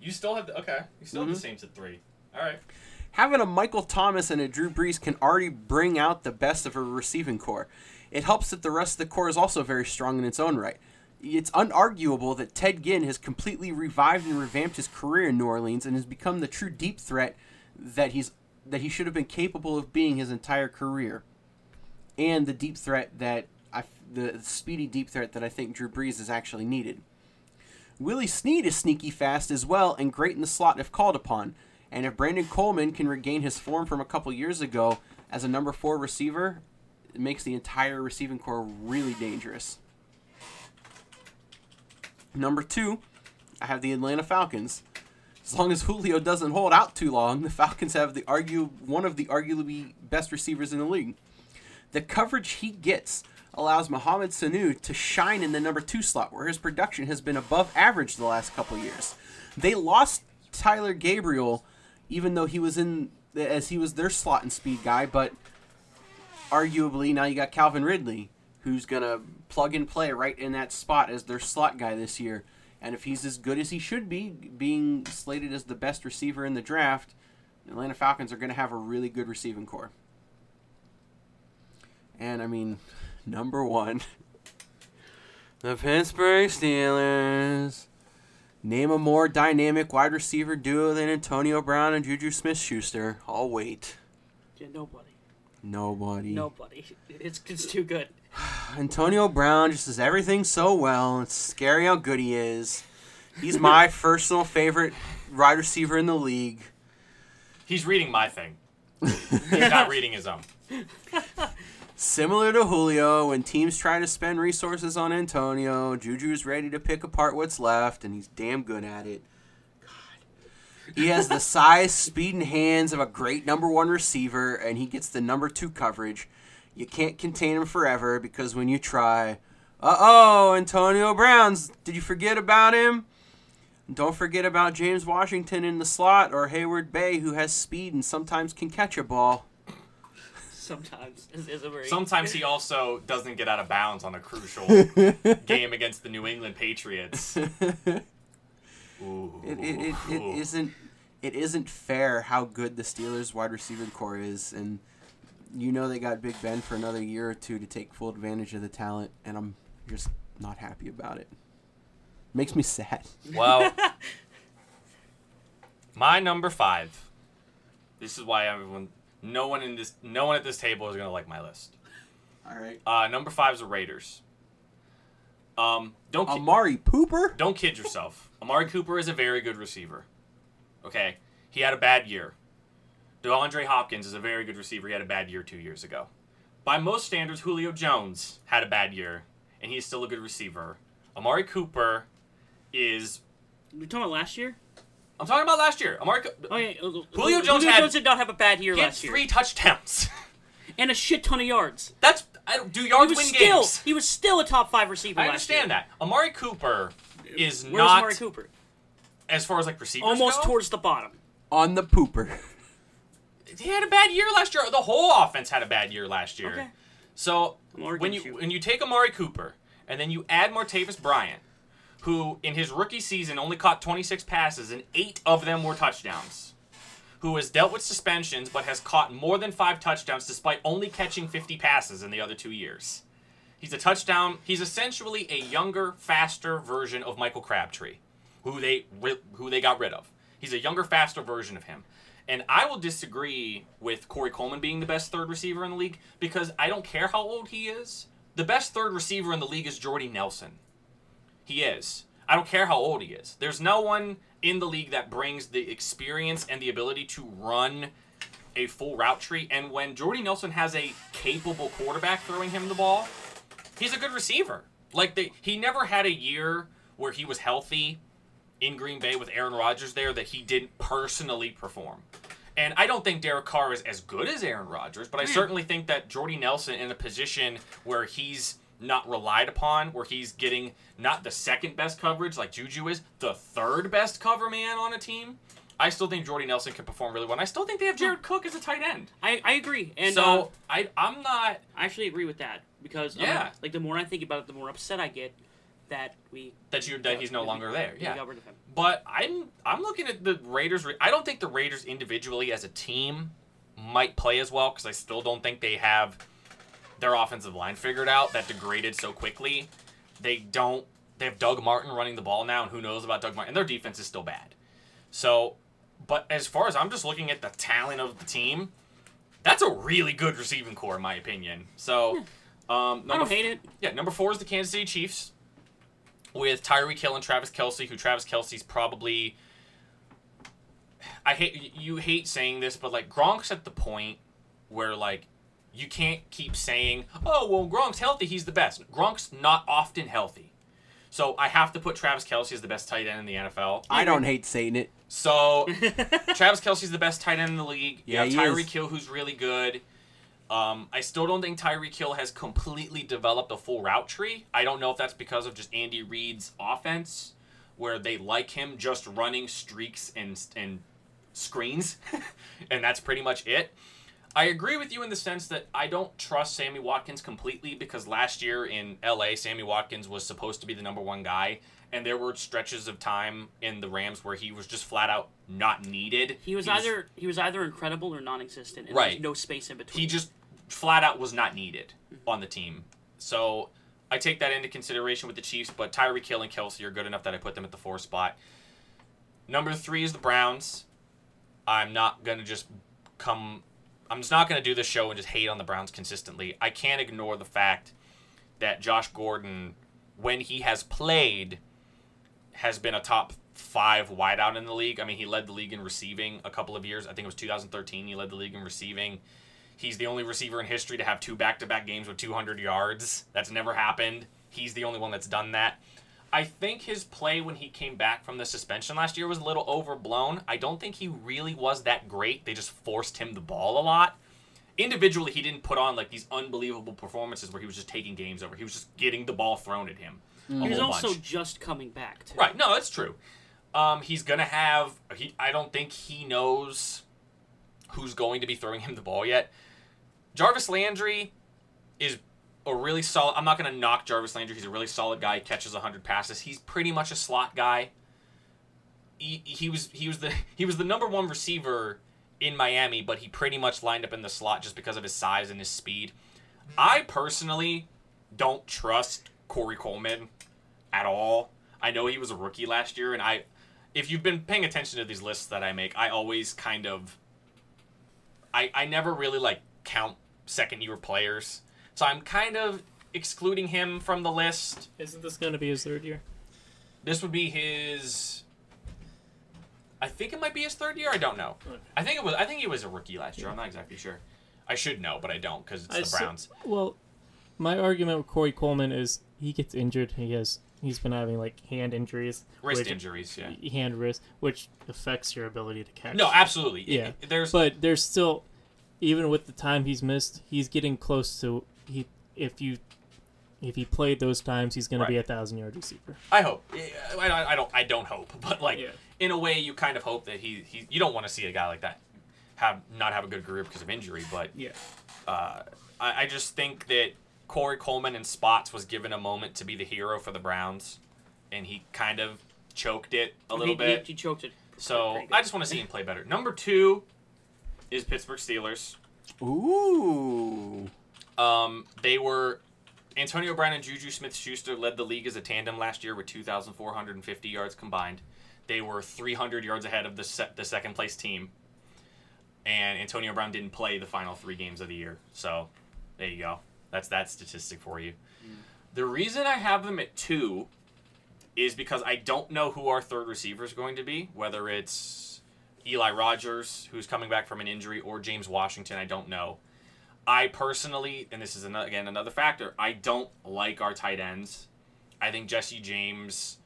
You still have the okay. You still Mhm. have the Saints at three. All right. Having a Michael Thomas and a Drew Brees can already bring out the best of a receiving core. It helps that the rest of the core is also very strong in its own right. It's unarguable that Ted Ginn has completely revived and revamped his career in New Orleans and has become the true deep threat that he's that he should have been capable of being his entire career, and the deep threat that I the speedy deep threat that I think Drew Brees is actually needed. Willie Snead is sneaky fast as well and great in the slot if called upon. And if Brandon Coleman can regain his form from a couple years ago as a number four receiver, it makes the entire receiving core really dangerous. Number two, I have the Atlanta Falcons. As long as Julio doesn't hold out too long, the Falcons have the argue one of the arguably best receivers in the league. The coverage he gets allows Mohamed Sanu to shine in the number two slot, where his production has been above average the last couple years. They lost Taylor Gabriel, even though he was in as he was their slot and speed guy, but arguably now you got Calvin Ridley, who's gonna plug and play right in that spot as their slot guy this year. And if he's as good as he should be, being slated as the best receiver in the draft, the Atlanta Falcons are going to have a really good receiving core. And I mean, number one, the Pittsburgh Steelers. Name a more dynamic wide receiver duo than Antonio Brown and Juju Smith Schuster. I'll wait. Yeah, nobody. Nobody. Nobody. It's, it's too good. Antonio Brown just does everything so well. It's scary how good he is. He's my personal favorite wide receiver in the league. He's reading my thing. He's not reading his own. Similar to Julio, when teams try to spend resources on Antonio, Juju's ready to pick apart what's left, and he's damn good at it. God. He has the size, speed, and hands of a great number one receiver, and he gets the number two coverage. You can't contain him forever because when you try, uh oh, Antonio Brown's. Did you forget about him? Don't forget about James Washington in the slot or Heyward-Bey, who has speed and sometimes can catch a ball. Sometimes is, is a very Sometimes he also doesn't get out of bounds on a crucial game against the New England Patriots. Ooh. It, it, it, it isn't it isn't fair how good the Steelers wide receiver core is, and you know they got Big Ben for another year or two to take full advantage of the talent, and I'm just not happy about it. Makes me sad. Well, my number five. This is why everyone, no one in this, no one at this table is gonna like my list. All right. Uh, number five is the Raiders. Um, don't ki- Amari Pooper. don't kid yourself. Amari Cooper is a very good receiver. Okay, he had a bad year. DeAndre Hopkins is a very good receiver. He had a bad year two years ago. By most standards, Julio Jones had a bad year, and he's still a good receiver. Amari Cooper is. We talking about last year? I'm talking about last year. Amari. Co- Oh yeah, uh, Julio Julio Jones did not have a bad year he had last year, three touchdowns. and a shit ton of yards. That's I don't do He yards was win still games. he was still a top five receiver. I last understand year. that. Amari Cooper is Where's not Amari Cooper? as far as like receivers Almost go, towards the bottom. On the pooper. he had a bad year last year. The whole offense had a bad year last year. Okay. So I'm when you you. when you take Amari Cooper and then you add Martavis Bryant, who in his rookie season only caught 26 passes and eight of them were touchdowns, who has dealt with suspensions but has caught more than five touchdowns despite only catching 50 passes in the other two years. He's a touchdown. He's essentially a younger, faster version of Michael Crabtree, who they who they got rid of. He's a younger, faster version of him. And I will disagree with Corey Coleman being the best third receiver in the league because I don't care how old he is. The best third receiver in the league is Jordy Nelson. He is. I don't care how old he is. There's no one in the league that brings the experience and the ability to run a full route tree. And when Jordy Nelson has a capable quarterback throwing him the ball, he's a good receiver. Like the, he never had a year where he was healthy in Green Bay with Aaron Rodgers there that he didn't personally perform. And I don't think Derek Carr is as good as Aaron Rodgers, but I hmm. certainly think that Jordy Nelson in a position where he's not relied upon, where he's getting not the second best coverage like Juju is, the third best cover man on a team. I still think Jordy Nelson can perform really well. And I still think they have Jared Cook as a tight end. I, I agree, and so uh, I I'm not I actually agree with that because um, Yeah. like the more I think about it, the more upset I get that we that you that he's no longer there. Yeah. got rid of him. But I'm I'm looking at the Raiders. I don't think the Raiders individually as a team might play as well because I still don't think they have their offensive line figured out. That degraded so quickly. They don't. They have Doug Martin running the ball now, and who knows about Doug Martin? And their defense is still bad. So, but as far as I'm just looking at the talent of the team, that's a really good receiving core in my opinion. So, um, I number don't hate it. yeah, number four is the Kansas City Chiefs with Tyreek Hill and Travis Kelce, who Travis Kelce's probably. I hate you hate saying this, but like Gronk's at the point where like you can't keep saying, "Oh, well, Gronk's healthy; he's the best." Gronk's not often healthy, so I have to put Travis Kelce as the best tight end in the NFL. I don't hate saying it. So Travis Kelce's the best tight end in the league. You Yeah, have he Tyreek. Hill, who's really good. Um, I still don't think Tyreek Hill has completely developed a full route tree. I don't know if that's because of just Andy Reid's offense, where they like him just running streaks and and screens, and that's pretty much it. I agree with you in the sense that I don't trust Sammy Watkins completely because last year in LA, Sammy Watkins was supposed to be the number one guy, and there were stretches of time in the Rams where he was just flat out not needed. He was either he was either incredible or non-existent, and Right. there's no space in between. he just flat out was not needed on the team. So I take that into consideration with the Chiefs, but Tyreek Hill and Kelce are good enough that I put them at the four spot. Number three is the Browns. I'm not gonna just come. I'm just not gonna do this show and just hate on the Browns consistently. I can't ignore the fact that Josh Gordon, when he has played, has been a top five wideout in the league. I mean, he led the league in receiving a couple of years. I think it was 2013. He led the league in receiving. He's the only receiver in history to have two back-to-back games with 200 yards. That's never happened. He's the only one that's done that. I think his play when he came back from the suspension last year was a little overblown. I don't think he really was that great. They just forced him the ball a lot. Individually, he didn't put on like these unbelievable performances where he was just taking games over. He was just getting the ball thrown at him. a he was also bunch. just coming back. Too. Right. No, that's true. Um, he's gonna have. He. I don't think he knows who's going to be throwing him the ball yet. Jarvis Landry is a really solid. I'm not gonna knock Jarvis Landry. He's a really solid guy. He catches 100 passes. He's pretty much a slot guy. he, he was he was the he was the number one receiver in Miami, but he pretty much lined up in the slot just because of his size and his speed. I personally don't trust Corey Coleman at all. I know he was a rookie last year, and I, if you've been paying attention to these lists that I make, I always kind of, I I never really like count second year players, so I'm kind of excluding him from the list. Isn't this going to be his third year? This would be his. I think it might be his third year. I don't know. Okay. I think it was. I think he was a rookie last year. I'm not exactly sure. I should know, but I don't because it's I the s- Browns. well, my argument with Corey Coleman is he gets injured. He has he's been having like hand injuries, Wrist which- injuries, yeah. hand wrist, which affects your ability to catch. No, absolutely. Yeah. It- there's but there's still, even with the time he's missed, he's getting close to he. If you, if he played those times, he's going Right. to be a thousand yard receiver. I hope. I, I- I don't. I don't hope, but like Yeah. in a way, you kind of hope that he. he you don't want to see a guy like that have not have a good career because of injury, but Yeah. uh, I, I just think that Corey Coleman in spots was given a moment to be the hero for the Browns, and he kind of choked it a little he, bit. He, he choked it. So I just want to see him play better. Number two is Pittsburgh Steelers. Ooh. Um, they were Antonio Brown and Juju Smith-Schuster led the league as a tandem last year with 2,450 yards combined. They were 300 yards ahead of the se- the second place team, and Antonio Brown didn't play the final three games of the year. So there you go. That's that statistic for you. The reason I have them at two is because I don't know who our third receiver is going to be. Whether it's Eli Rogers, who's coming back from an injury, or James Washington, I don't know. I personally, and this is another, again another factor, I don't like our tight ends. I think Jesse James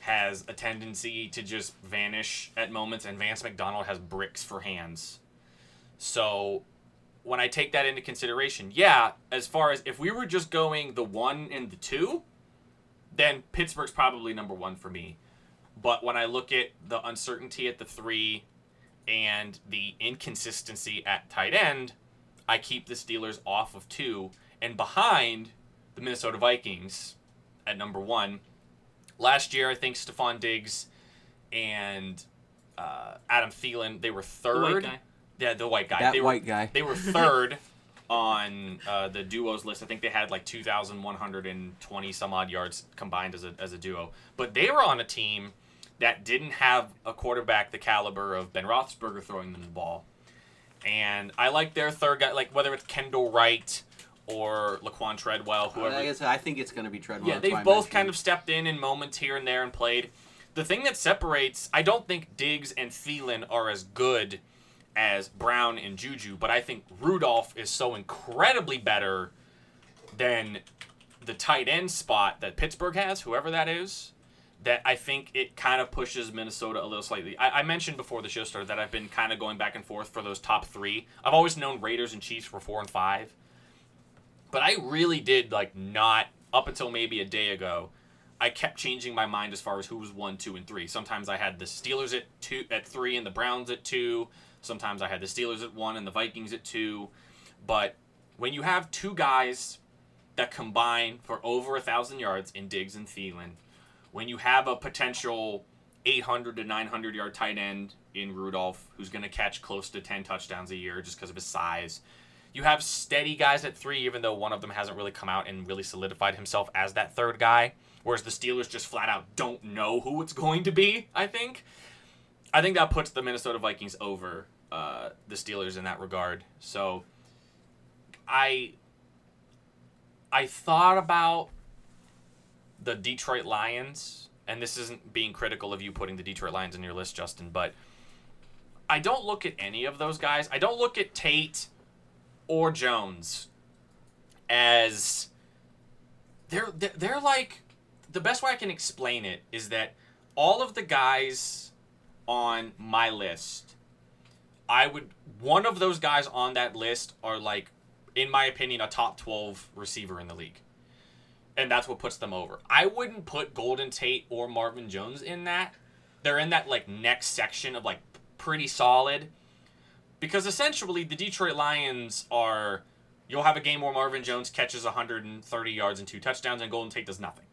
has a tendency to just vanish at moments, and Vance McDonald has bricks for hands. So when I take that into consideration, yeah, as far as if we were just going the one and the two, then Pittsburgh's probably number one for me. But when I look at the uncertainty at the three and the inconsistency at tight end, I keep the Steelers off of two and behind the Minnesota Vikings at number one. Last year, I think Stefon Diggs and uh, Adam Thielen they were The third. white guy. Yeah, the white guy. That they white were, guy. They were third on uh, the duos list. I think they had like 2,120 some odd yards combined as a, as a duo. But they were on a team that didn't have a quarterback the caliber of Ben Roethlisberger throwing them the ball. And I like their third guy, like whether it's Kendall Wright or Laquan Treadwell, whoever. I, guess, I think it's going to be Treadwell. Yeah, they've both kind of stepped in in moments here and there and played. The thing that separates, I don't think Diggs and Thielen are as good as Brown and Juju, but I think Rudolph is so incredibly better than the tight end spot that Pittsburgh has, whoever that is, that I think it kind of pushes Minnesota a little slightly. I, I mentioned before the show started that I've been kind of going back and forth for those top three. I've always known Raiders and Chiefs were four and five but I really did like not up until maybe a day ago. I kept changing my mind as far as who was one, two, and three. Sometimes I had the Steelers at two, at three, and the Browns at two. Sometimes I had the Steelers at one and the Vikings at two. But when you have two guys that combine for over a thousand yards in Diggs and Thielen, when you have a potential 800 to 900 yard tight end in Rudolph, who's going to catch close to 10 touchdowns a year just because of his size. You have steady guys at three, even though one of them hasn't really come out and really solidified himself as that third guy. Whereas the Steelers just flat out don't know who it's going to be, I think. I think that puts the Minnesota Vikings over uh, the Steelers in that regard. So I I thought about the Detroit Lions, and this isn't being critical of you putting the Detroit Lions in your list, Justin, but I don't look at any of those guys. I don't look at Tate or Jones as they're they're, like the best way I can explain it is that all of the guys on my list I would one of those guys on that list are like in my opinion a top 12 receiver in the league. And that's what puts them over. I wouldn't put Golden Tate or Marvin Jones in that. They're in that like next section of like pretty solid because essentially the Detroit Lions are you'll have a game where Marvin Jones catches 130 yards and two touchdowns and Golden Tate does nothing.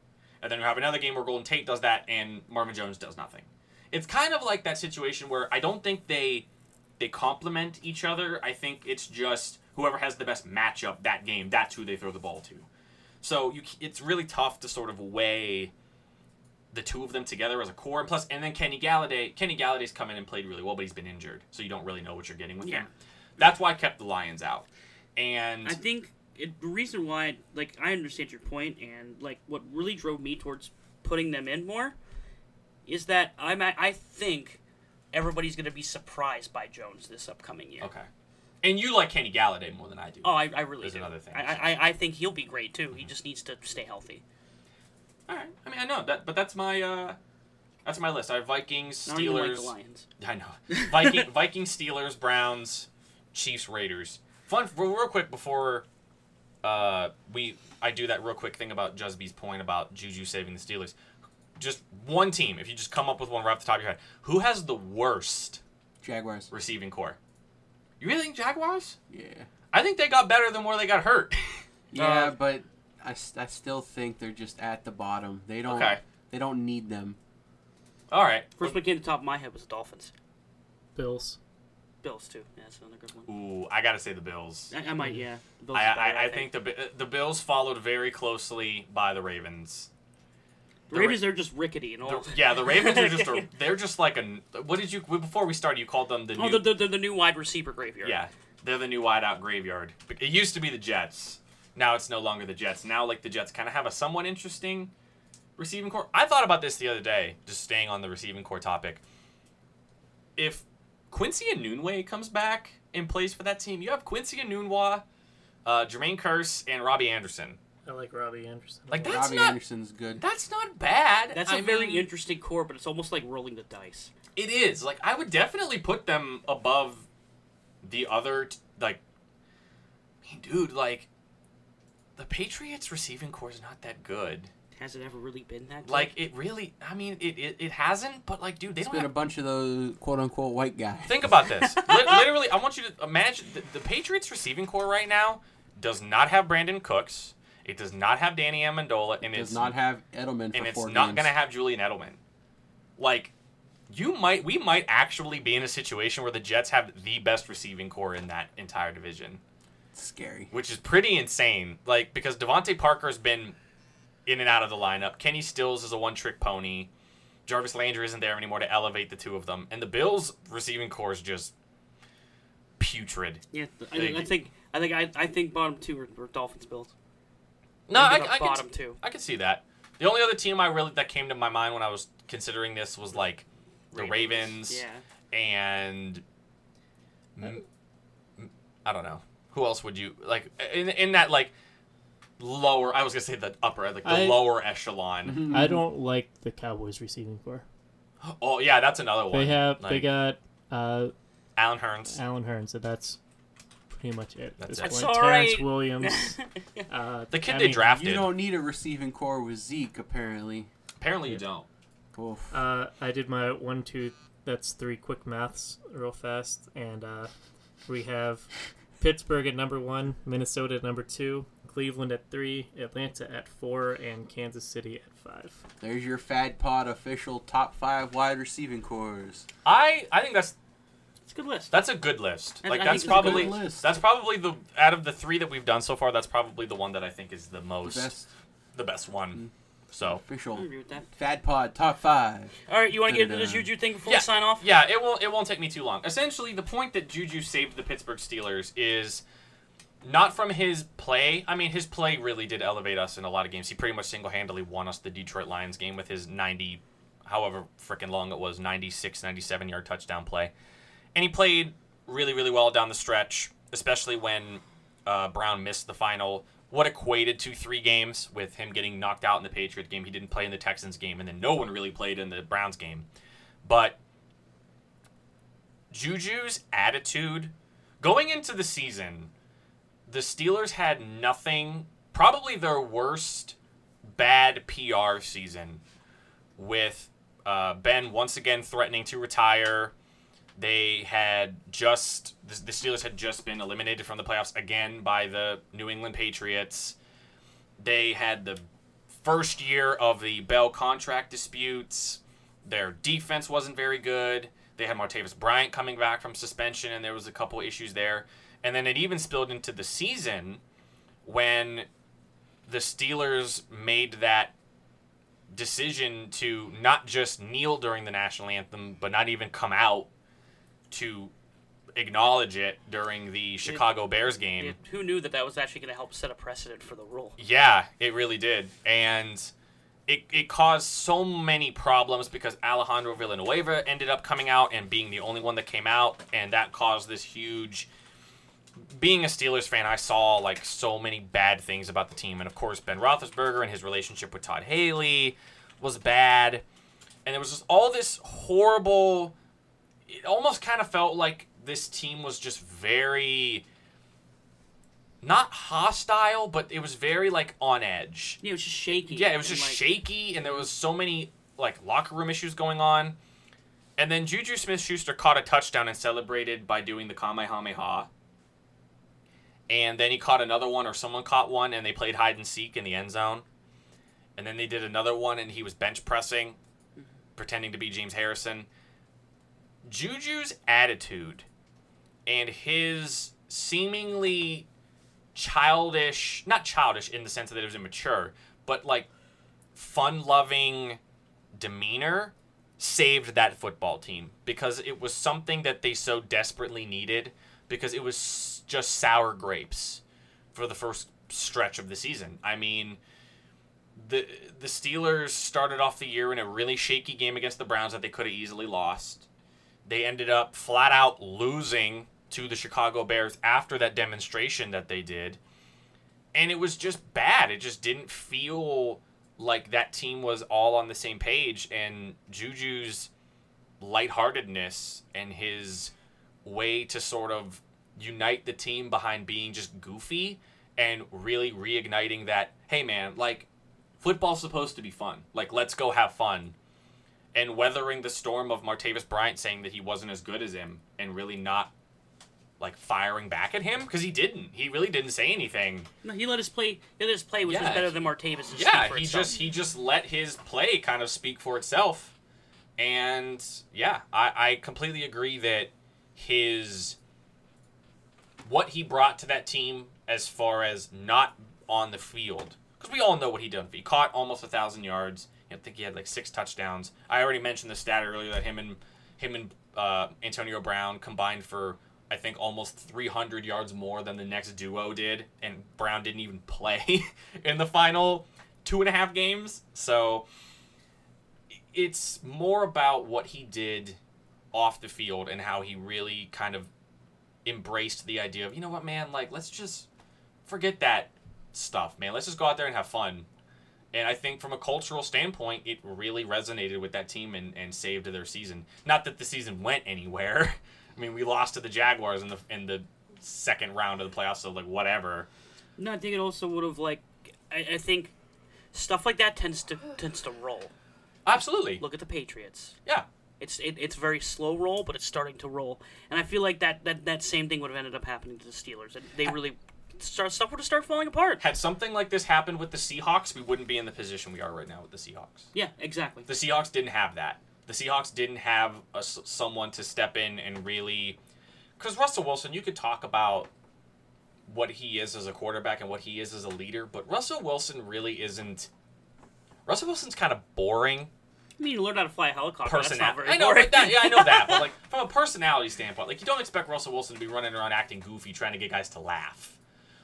And then you have another game where Golden Tate does that and Marvin Jones does nothing. it's kind of like that situation where I don't think they they complement each other. I think it's just whoever has the best matchup that game, that's who they throw the ball to. So you, it's really tough to sort of weigh the two of them together as a core. And plus, and then Kenny Golladay. Kenny Golladay's come in and played really well, but he's been injured, so you don't really know what you're getting with Yeah. him. That's why I kept the Lions out. And I think it, the reason why, like, I understand your point, and like what really drove me towards putting them in more is that I'm at, I think everybody's going to be surprised by Jones this upcoming year. okay, and you like Kenny Golladay more than I do. Oh, I, I really There's do. another thing. I, I I think he'll be great too. He just needs to stay healthy. All right. I mean, I know that, but that's my uh, that's my list. I have Vikings, Now you like Steelers. the Lions. I know. Viking, Vikings, Steelers, Browns, Chiefs, Raiders. Fun, real real quick before uh, we I do that real quick thing about Jusby's point about Juju saving the Steelers. Just one team, if you just come up with one right off the top of your head, who has the worst Jaguars. receiving core? You really think Jaguars? Yeah. I think they got better than where they got hurt. Yeah, Uh, but I still think they're just at the bottom. They don't. Okay. They don't need them. All right. First one came to the top of my head was the Dolphins. Bills. Bills too. Yeah, that's another good one. Ooh, I gotta say the Bills. I, I might, yeah. The Bills I, better, I, I think the the Bills followed very closely by the Ravens. The Ravens are just rickety and all. The- yeah, the Ravens are just a, they're just like a what did you before we started you called them the oh, new the, the, the new wide receiver graveyard. yeah they're the new wideout graveyard. It used to be the Jets. Now it's no longer the Jets. Now like the Jets kind of have a somewhat interesting receiving core. I thought about this the other day, just staying on the receiving core topic. If Quincy Enunwa comes back and plays for that team, you have Quincy Enunwa, uh, Jermaine Kearse, and Robbie Anderson. I like Robbie Anderson. Like that's Robbie not Anderson's good. that's not bad. That's a I very mean- interesting core, but it's almost like rolling the dice. It is like I would definitely put them above the other t- like. I mean, dude, like the Patriots receiving core is not that good. Has it ever really been that? Good? Like it really. I mean, it it, it hasn't. But like, dude, they It's don't been a bunch of those quote unquote white guys. Think about this. Li- literally, I want you to imagine the, the Patriots receiving core right now does not have Brandin Cooks. It does not have Danny Amendola, and it Does it's not have Edelman for and it's four not games. going to have Julian Edelman. Like, you might, we might actually be in a situation where the Jets have the best receiving core in that entire division, Scary. which is pretty insane. Like, because DeVante Parker's been in and out of the lineup. Kenny Stills is a one-trick pony. Jarvis Landry isn't there anymore to elevate the two of them, and the Bills' receiving core is just putrid. yeah, th- I, Big. I think I think I, I think bottom two are, are Dolphins Bills. No, I, Maybe I, the can, two. I can see that. The only other team I really that came to my mind when I was considering this was like the Ravens. Yeah. and I don't know who else would you like in in that like lower. I was gonna say the upper, like the I- lower echelon. I don't like the Cowboys receiving core. Oh yeah, that's another one. They have they got uh, Allen Hurns. Allen Hurns, so that's pretty much it. at That's this it. point. That's Terrence right. Williams. Uh, The kid I they mean, drafted. You don't need a receiving core with Zeke, apparently. Apparently you don't. Oof. Uh, I did my one, two, that's three quick maths real fast, and uh, we have Pittsburgh at number one, Minnesota at number two, Cleveland at three, Atlanta at four, and Kansas City at five. There's your Fad Pod official top five wide receiving cores. I I think that's It's a good list. that's a good list. I- Like I that's think it's a good probably list. that's probably the out of the three that we've done so far. That's probably the one that I think is the most Best the best one. Mm. So official I agree with that. Fad Pod top five. All right, you want to get into this Juju thing before Yeah. we sign off? Yeah, it won't. It won't take me too long. Essentially, the point that Juju saved the Pittsburgh Steelers is not from his play. I mean, his play really did elevate us in a lot of games. He pretty much single-handedly won us the Detroit Lions game with his 90, however freaking long it was, 96, 97 yard touchdown play, and he played really, really well down the stretch, especially when uh, Brown missed the final. What equated to three games with him getting knocked out in the Patriot game. He didn't play in the Texans game, and then no one really played in the Browns game. But Juju's attitude going into the season, the Steelers had nothing, probably their worst bad PR season with uh, Ben once again threatening to retire. They had just, the Steelers had just been eliminated from the playoffs again by the New England Patriots. They had the first year of the Bell contract disputes their defense wasn't very good. They had Martavis Bryant coming back from suspension, and there was a couple issues there. And then it even spilled into the season when the Steelers made that decision to not just kneel during the national anthem, but not even come out to acknowledge it during the Chicago Bears game. It- who knew that that was actually going to help set a precedent for the rule? Yeah, it really did. And it, it caused so many problems because Alejandro Villanueva ended up coming out and being the only one that came out, and that caused this huge. Being a Steelers fan, I saw like so many bad things about the team, and of course Ben Roethlisberger and his relationship with Todd Haley was bad, and there was just all this horrible. It almost kind of felt like this team was just very not hostile, but it was very like on edge. Yeah, it was just shaky. Yeah, it was and, just like, shaky, and there was so many like locker room issues going on. And then Juju Smith Schuster caught a touchdown and celebrated by doing the Kamehameha. And then he caught another one, or someone caught one, and they played hide and seek in the end zone. And then they did another one, and he was bench pressing, mm-hmm. pretending to be James Harrison. Juju's attitude and his seemingly childish, not childish in the sense that it was immature, but like fun loving demeanor saved that football team because it was something that they so desperately needed because it was just sour grapes for the first stretch of the season. I mean, the the Steelers started off the year in a really shaky game against the Browns that they could have easily lost. They ended up flat out losing to the Chicago Bears after that demonstration that they did. And it was just bad. It just didn't feel like that team was all on the same page and Juju's lightheartedness and his way to sort of unite the team behind being just goofy and really reigniting that hey man like football's supposed to be fun like let's go have fun and weathering the storm of Martavis Bryant saying that he wasn't as good as him and really not like firing back at him because he didn't he really didn't say anything No, he let us play. He let us play, which was Yeah. better than Martavis. yeah he itself. just he just let his play kind of speak for itself and yeah i i completely agree that his what he brought to that team as far as not on the field because we all know what he done he caught almost a thousand yards i think he had like six touchdowns i already mentioned the stat earlier that him and him and uh, antonio brown combined for I think almost 300 yards more than the next duo did, and Brown didn't even play in the final two and a half games. So it's more about what he did off the field and how he really kind of embraced the idea of, you know what, man, like, let's just forget that stuff, man. Let's just go out there and have fun. And I think from a cultural standpoint, it really resonated with that team and, and saved their season. Not that the season went anywhere. I mean, we lost to the Jaguars in the in the second round of the playoffs, so like whatever. No, I think it also would have like. I, I think stuff like that tends to tends to roll. Absolutely. Look at the Patriots. Yeah. It's it, it's very slow roll, but it's starting to roll, and I feel like that that, that same thing would have ended up happening to the Steelers. And they really start stuff would have started falling apart. Had something like this happened with the Seahawks, we wouldn't be in the position we are right now with the Seahawks. Yeah, exactly. The Seahawks didn't have that. The Seahawks didn't have a someone to step in and really. Because Russell Wilson, you could talk about what he is as a quarterback and what he is as a leader, but Russell Wilson really isn't. Russell Wilson's kind of boring I mean, you learn how to fly a helicopter. Personality. very I know, that, yeah, I know that. But like from a personality standpoint, like you don't expect Russell Wilson to be running around acting goofy, trying to get guys to laugh.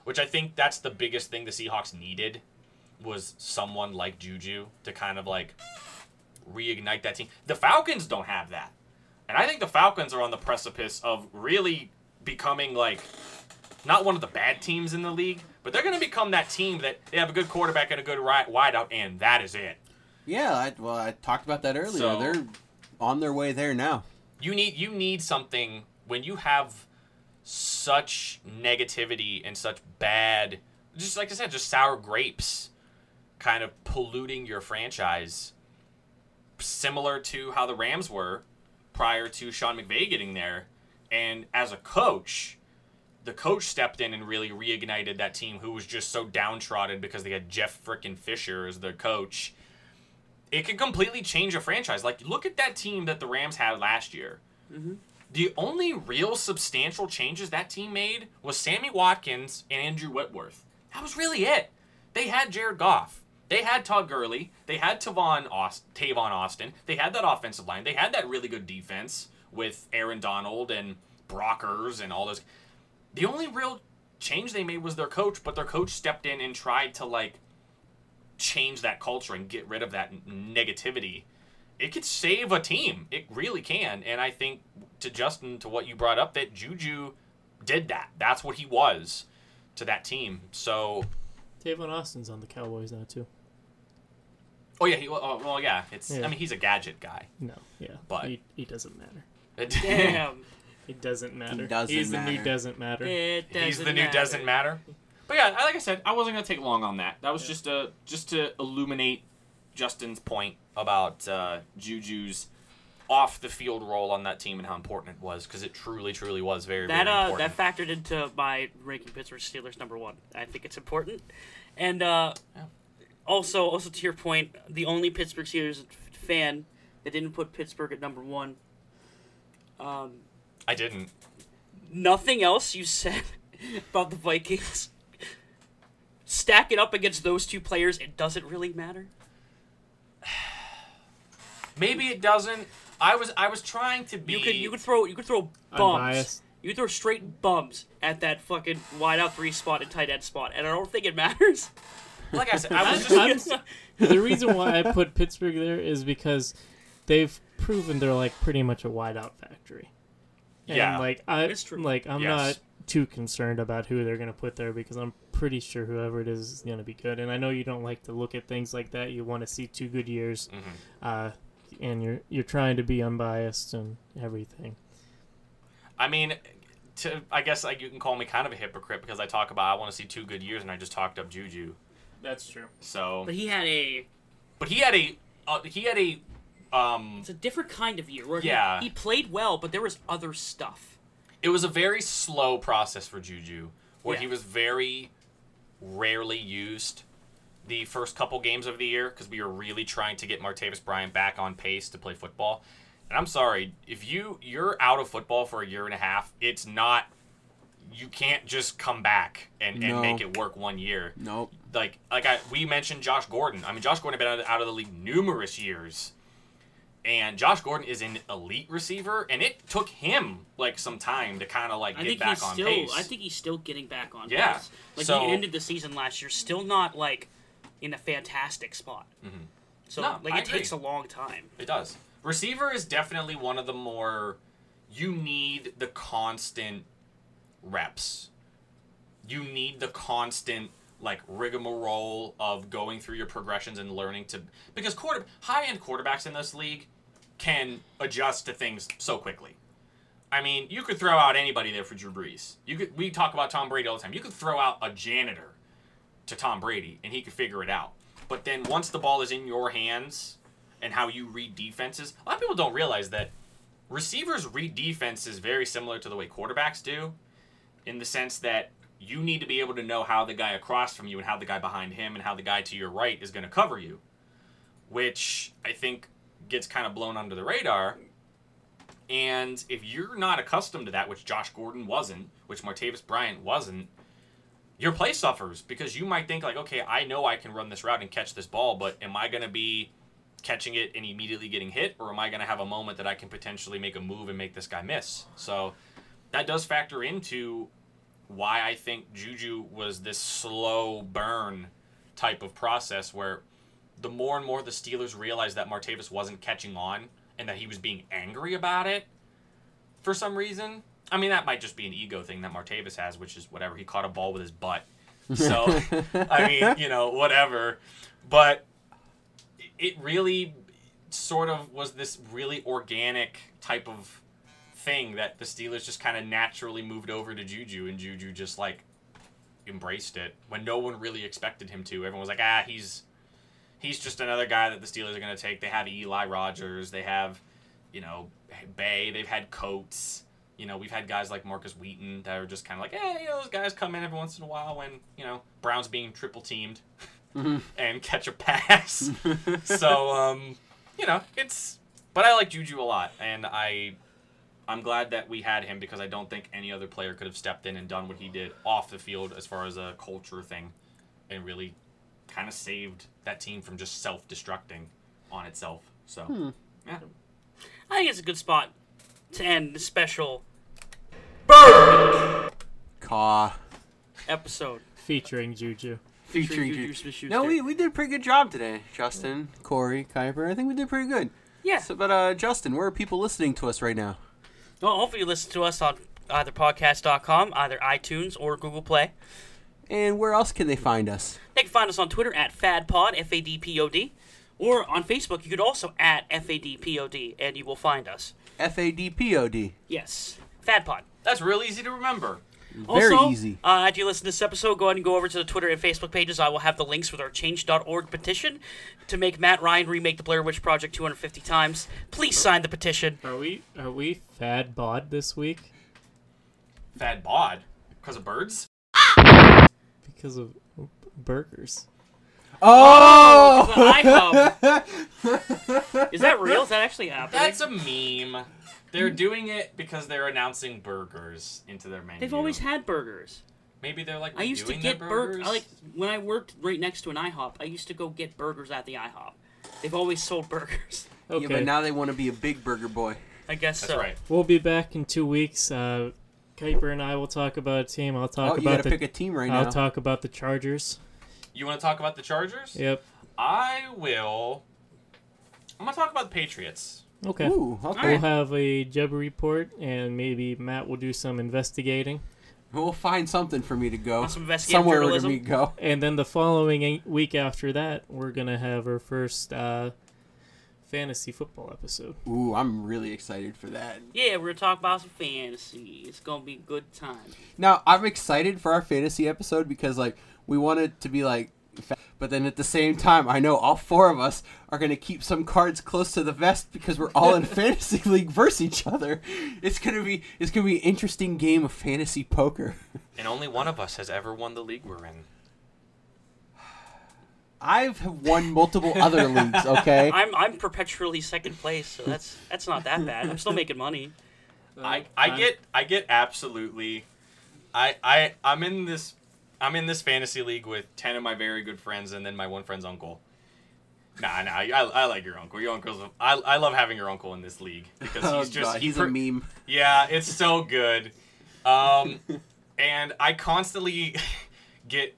Which I think that's the biggest thing the Seahawks needed was someone like Juju to kind of like reignite that team. The Falcons don't have that, and I think the Falcons are on the precipice of really becoming like not one of the bad teams in the league, but they're going to become that team that they have a good quarterback and a good wideout, and that is it. Yeah, I, well, I talked about that earlier. So- They're on their way there now. You need you need something when you have such negativity and such bad just like I said, just sour grapes kind of polluting your franchise. Similar to how the Rams were prior to Sean McVay getting there. And as a coach, the coach stepped in and really reignited that team who was just so downtrodden because they had Jeff frickin' Fisher as their coach. it can completely change a franchise. Like, look at that team that the Rams had last year. Mm-hmm. The only real substantial changes that team made was Sammy Watkins and Andrew Whitworth. That was really it. They had Jared Goff. They had Todd Gurley. They had Tavon Aust- Tavon Austin. They had that offensive line. They had that really good defense with Aaron Donald and Brockers and all those. The only real change they made was their coach, but their coach stepped in and tried to like change that culture and get rid of that negativity. It could save a team. It really can. And I think to Justin, to what you brought up, that Juju did that. That's what he was to that team. So, Tavon Austin's on the Cowboys now too. oh yeah, he, well, oh, well yeah. It's. Yeah. I mean, he's a gadget guy. No, yeah, But- he, he doesn't matter. Damn. it doesn't matter. He doesn't He's the new doesn't matter. It he's doesn't the new matter. doesn't matter. But yeah, like I said, I wasn't gonna take long on that. That was just a just to illuminate Justin's point about uh, Juju's off the field role on that team and how important it was because it truly, truly was very, That very uh, important. that factored into my ranking Pittsburgh Steelers number one. I think it's important, and uh, Yeah. also, also to your point, the only Pittsburgh Steelers fan that didn't put Pittsburgh at number one. Um, I didn't. nothing else you said about the Vikings. Stack it up against those two players, it doesn't really matter. Maybe it doesn't. I was I was trying to be. You could you could throw you could throw bums. You could throw straight bums at that fucking wide out three spot and tight end spot, and I don't think it matters. like I said, I was just. I'm- the reason why I put Pittsburgh there is because they've proven they're like pretty much a wideout factory. And Yeah. like I It's true. like I'm Yes. not too concerned about who they're gonna put there because I'm pretty sure whoever it is is gonna be good. And I know you don't like to look at things like that. You want to see two good years, Mhm. uh, and you're you're trying to be unbiased and everything. I mean, to I guess like you can call me kind of a hypocrite because I talk about I want to see two good years and I just talked up Juju. That's true. So, But he had a but he had a uh, he had a um it's a different kind of year where he- Yeah. he, played well, but there was other stuff. it was a very slow process for Juju, where he was very rarely used the first couple games of the year because we were really trying to get Martavis Bryant back on pace to play football. And I'm sorry, if you you're out of football for a year and a half, it's not you can't just come back and, and No. make it work one year. Nope. Like like I we mentioned Josh Gordon. I mean Josh Gordon had been out of, out of the league numerous years. And Josh Gordon is an elite receiver, and it took him like some time to kind of like I get think back he's on still pace. I think he's still getting back on Yeah. pace. Like So- he ended the season last year still not like in a fantastic spot. Mm-hmm. So No, like I it takes a long time. It does. Receiver is definitely one of the more. You need the constant reps. You need the constant like rigmarole of going through your progressions and learning to because quarter high end quarterbacks in this league can adjust to things so quickly. I mean, you could throw out anybody there for Drew Brees. You could we talk about Tom Brady all the time. You could throw out a janitor to Tom Brady and he could figure it out. But then once the ball is in your hands and how you read defenses, a lot of people don't realize that receivers read defenses very similar to the way quarterbacks do, in the sense that you need to be able to know how the guy across from you and how the guy behind him and how the guy to your right is going to cover you, which I think gets kind of blown under the radar. And if you're not accustomed to that, which Josh Gordon wasn't, which Martavis Bryant wasn't, your play suffers because you might think like, okay, I know I can run this route and catch this ball, but am I going to be catching it and immediately getting hit, or am I going to have a moment that I can potentially make a move and make this guy miss? So that does factor into why I think Juju was this slow burn type of process where the more and more the Steelers realized that Martavis wasn't catching on and that he was being angry about it for some reason. I mean, that might just be an ego thing that Martavis has, which is whatever. He caught a ball with his butt. So, I mean, you know, whatever. But it really sort of was this really organic type of thing that the Steelers just kind of naturally moved over to Juju, and Juju just like embraced it when no one really expected him to. Everyone was like, ah, he's he's just another guy that the Steelers are going to take. They have Eli Rogers, they have you know Bey, they've had Coates. You know, we've had guys like Markus Wheaton that are just kind of like, hey, you know, those guys come in every once in a while when you know Brown's being triple teamed. and catch a pass. so um, you know, it's. But I like Juju a lot, and I, I'm glad that we had him because I don't think any other player could have stepped in and done what he did off the field as far as a culture thing, and really, kind of saved that team from just self-destructing on itself. So, yeah. I think it's a good spot to end this special Bird Caw. episode. featuring Juju. Featuring Juju you. Smith-Schuster. No, we, we did a pretty good job today, Justin, Corey, Kuiper. I think we did pretty good. Yeah. So, but uh, Justin, where are people listening to us right now? Well, hopefully you listen to us on either podcast.com, either iTunes or Google Play. And where else can they find us? They can find us on Twitter at FadPod, F A D P O D, or on Facebook. You could also at F A D P O D, and you will find us. F A D P O D. Yes, FadPod. That's real easy to remember. Very also, easy. Uh, after you listen to this episode, go ahead and go over to the Twitter and Facebook pages. I will have the links with our Change.org petition to make Matt Ryan remake the Blair Witch Project 250 times. Please sign the petition. Are we are we fad bod this week Fad bod because of birds. because of burgers? Oh! IHOP. Is that real? Is that actually happening? That's a meme. They're doing it because they're announcing burgers into their menu. They've always had burgers. Maybe they're like. I used to get burgers. burgers. I like when I worked right next to an IHOP. I used to go get burgers at the IHOP. They've always sold burgers. Okay, Yeah, but now they want to be a big burger boy. I guess That's so. right. we'll be back in two weeks. Uh, Kuiper and I will talk about a team. I'll talk Oh, you about gotta the. pick a team right I'll now. talk about the Chargers. You want to talk about the Chargers? Yep. I will. I'm gonna talk about the Patriots. Okay. Ooh, okay. We'll have a Jeb report, and maybe Matt will do some investigating. We'll find something for me to go. Some investigative Somewhere for me to go. And then the following week after that, we're gonna have our first uh, fantasy football episode. Ooh, I'm really excited for that. Yeah, we're gonna talk about some fantasy. It's gonna be a good time. Now, I'm excited for our fantasy episode because, like, we want it to be like, fa- but then at the same time, I know all four of us are gonna keep some cards close to the vest because we're all in fantasy league versus each other. It's gonna be it's gonna be an interesting game of fantasy poker. And only one of us has ever won the league we're in. I've won multiple other leagues. Okay, I'm I'm perpetually second place, so that's that's not that bad. I'm still making money. I, I uh, get I get absolutely I I I'm in this I'm in this fantasy league with ten of my very good friends and then my one friend's uncle. Nah, nah, I, I like your uncle. Your uncle's. I, I love having your uncle in this league because oh, he's just God, he's per- a meme. Yeah, it's so good. Um, and I constantly get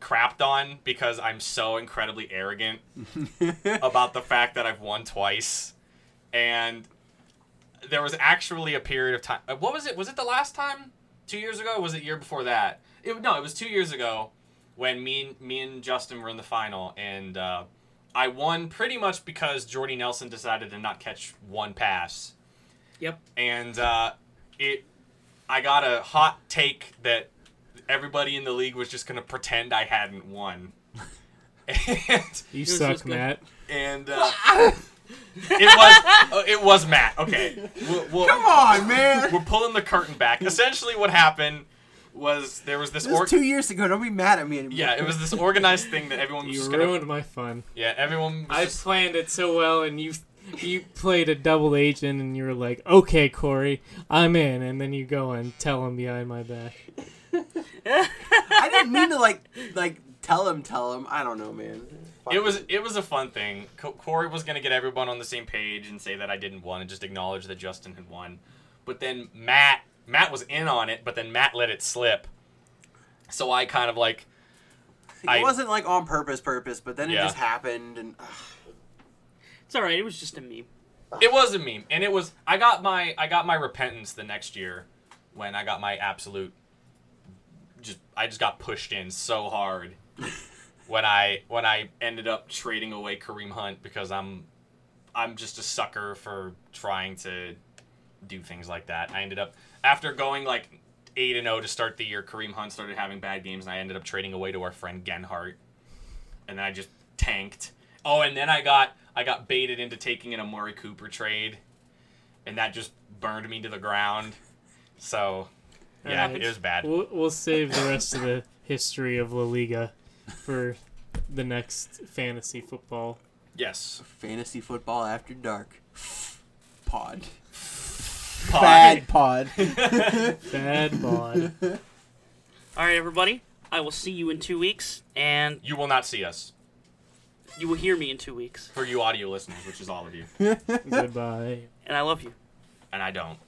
crapped on because I'm so incredibly arrogant about the fact that I've won twice. And there was actually a period of time. What was it? Was it the last time? Two years ago? Or was it year before that? It, no, it was two years ago when me and, me and Justin were in the final, and uh, I won pretty much because Jordy Nelson decided to not catch one pass Yep. and uh, it I got a hot take that everybody in the league was just gonna pretend I hadn't won. and You was suck. Matt. and uh, it was uh, it was Matt. Okay, we'll, we'll, Come on, man. we're pulling the curtain back. Essentially, what happened was there was this This was two years ago. Don't be mad at me anymore. yeah, it was this organized thing that everyone was You just gonna ruined my fun. yeah everyone was I just, planned it so well, and you you played a double agent, and you were like, "Okay, Corey, I'm in," and then you go and tell him behind my back. I didn't mean to like like tell him, tell him. I don't know, man. it was it was a fun thing. Co- Corey was gonna get everyone on the same page and say that I didn't won and just acknowledge that Justin had won. But then Matt Matt was in on it, but then Matt let it slip. So I kind of like It I- wasn't like on purpose, purpose, but then it Yeah. just happened, and ugh. It's all right. It was just a meme. it was a meme, and it was I got my I got my repentance the next year when I got my absolute just I just got pushed in so hard when I when I ended up trading away Kareem Hunt because I'm I'm just a sucker for trying to do things like that. I ended up after going like eight and zero to start the year. Kareem Hunt started having bad games, and I ended up trading away to our friend Genhart, and then I just tanked. Oh, and then I got I got baited into taking an Amari Cooper trade, and that just burned me to the ground. So, yeah, Alright. it was bad. We'll, we'll save the rest of the history of La Liga for the next fantasy football. Yes. Fantasy football after dark. Pod. Pod. Bad pod. Bad bod. All right, everybody. I will see you in two weeks, and You will not see us you will hear me in two weeks. for you audio listeners, which is all of you, Goodbye. And I love you. and I don't.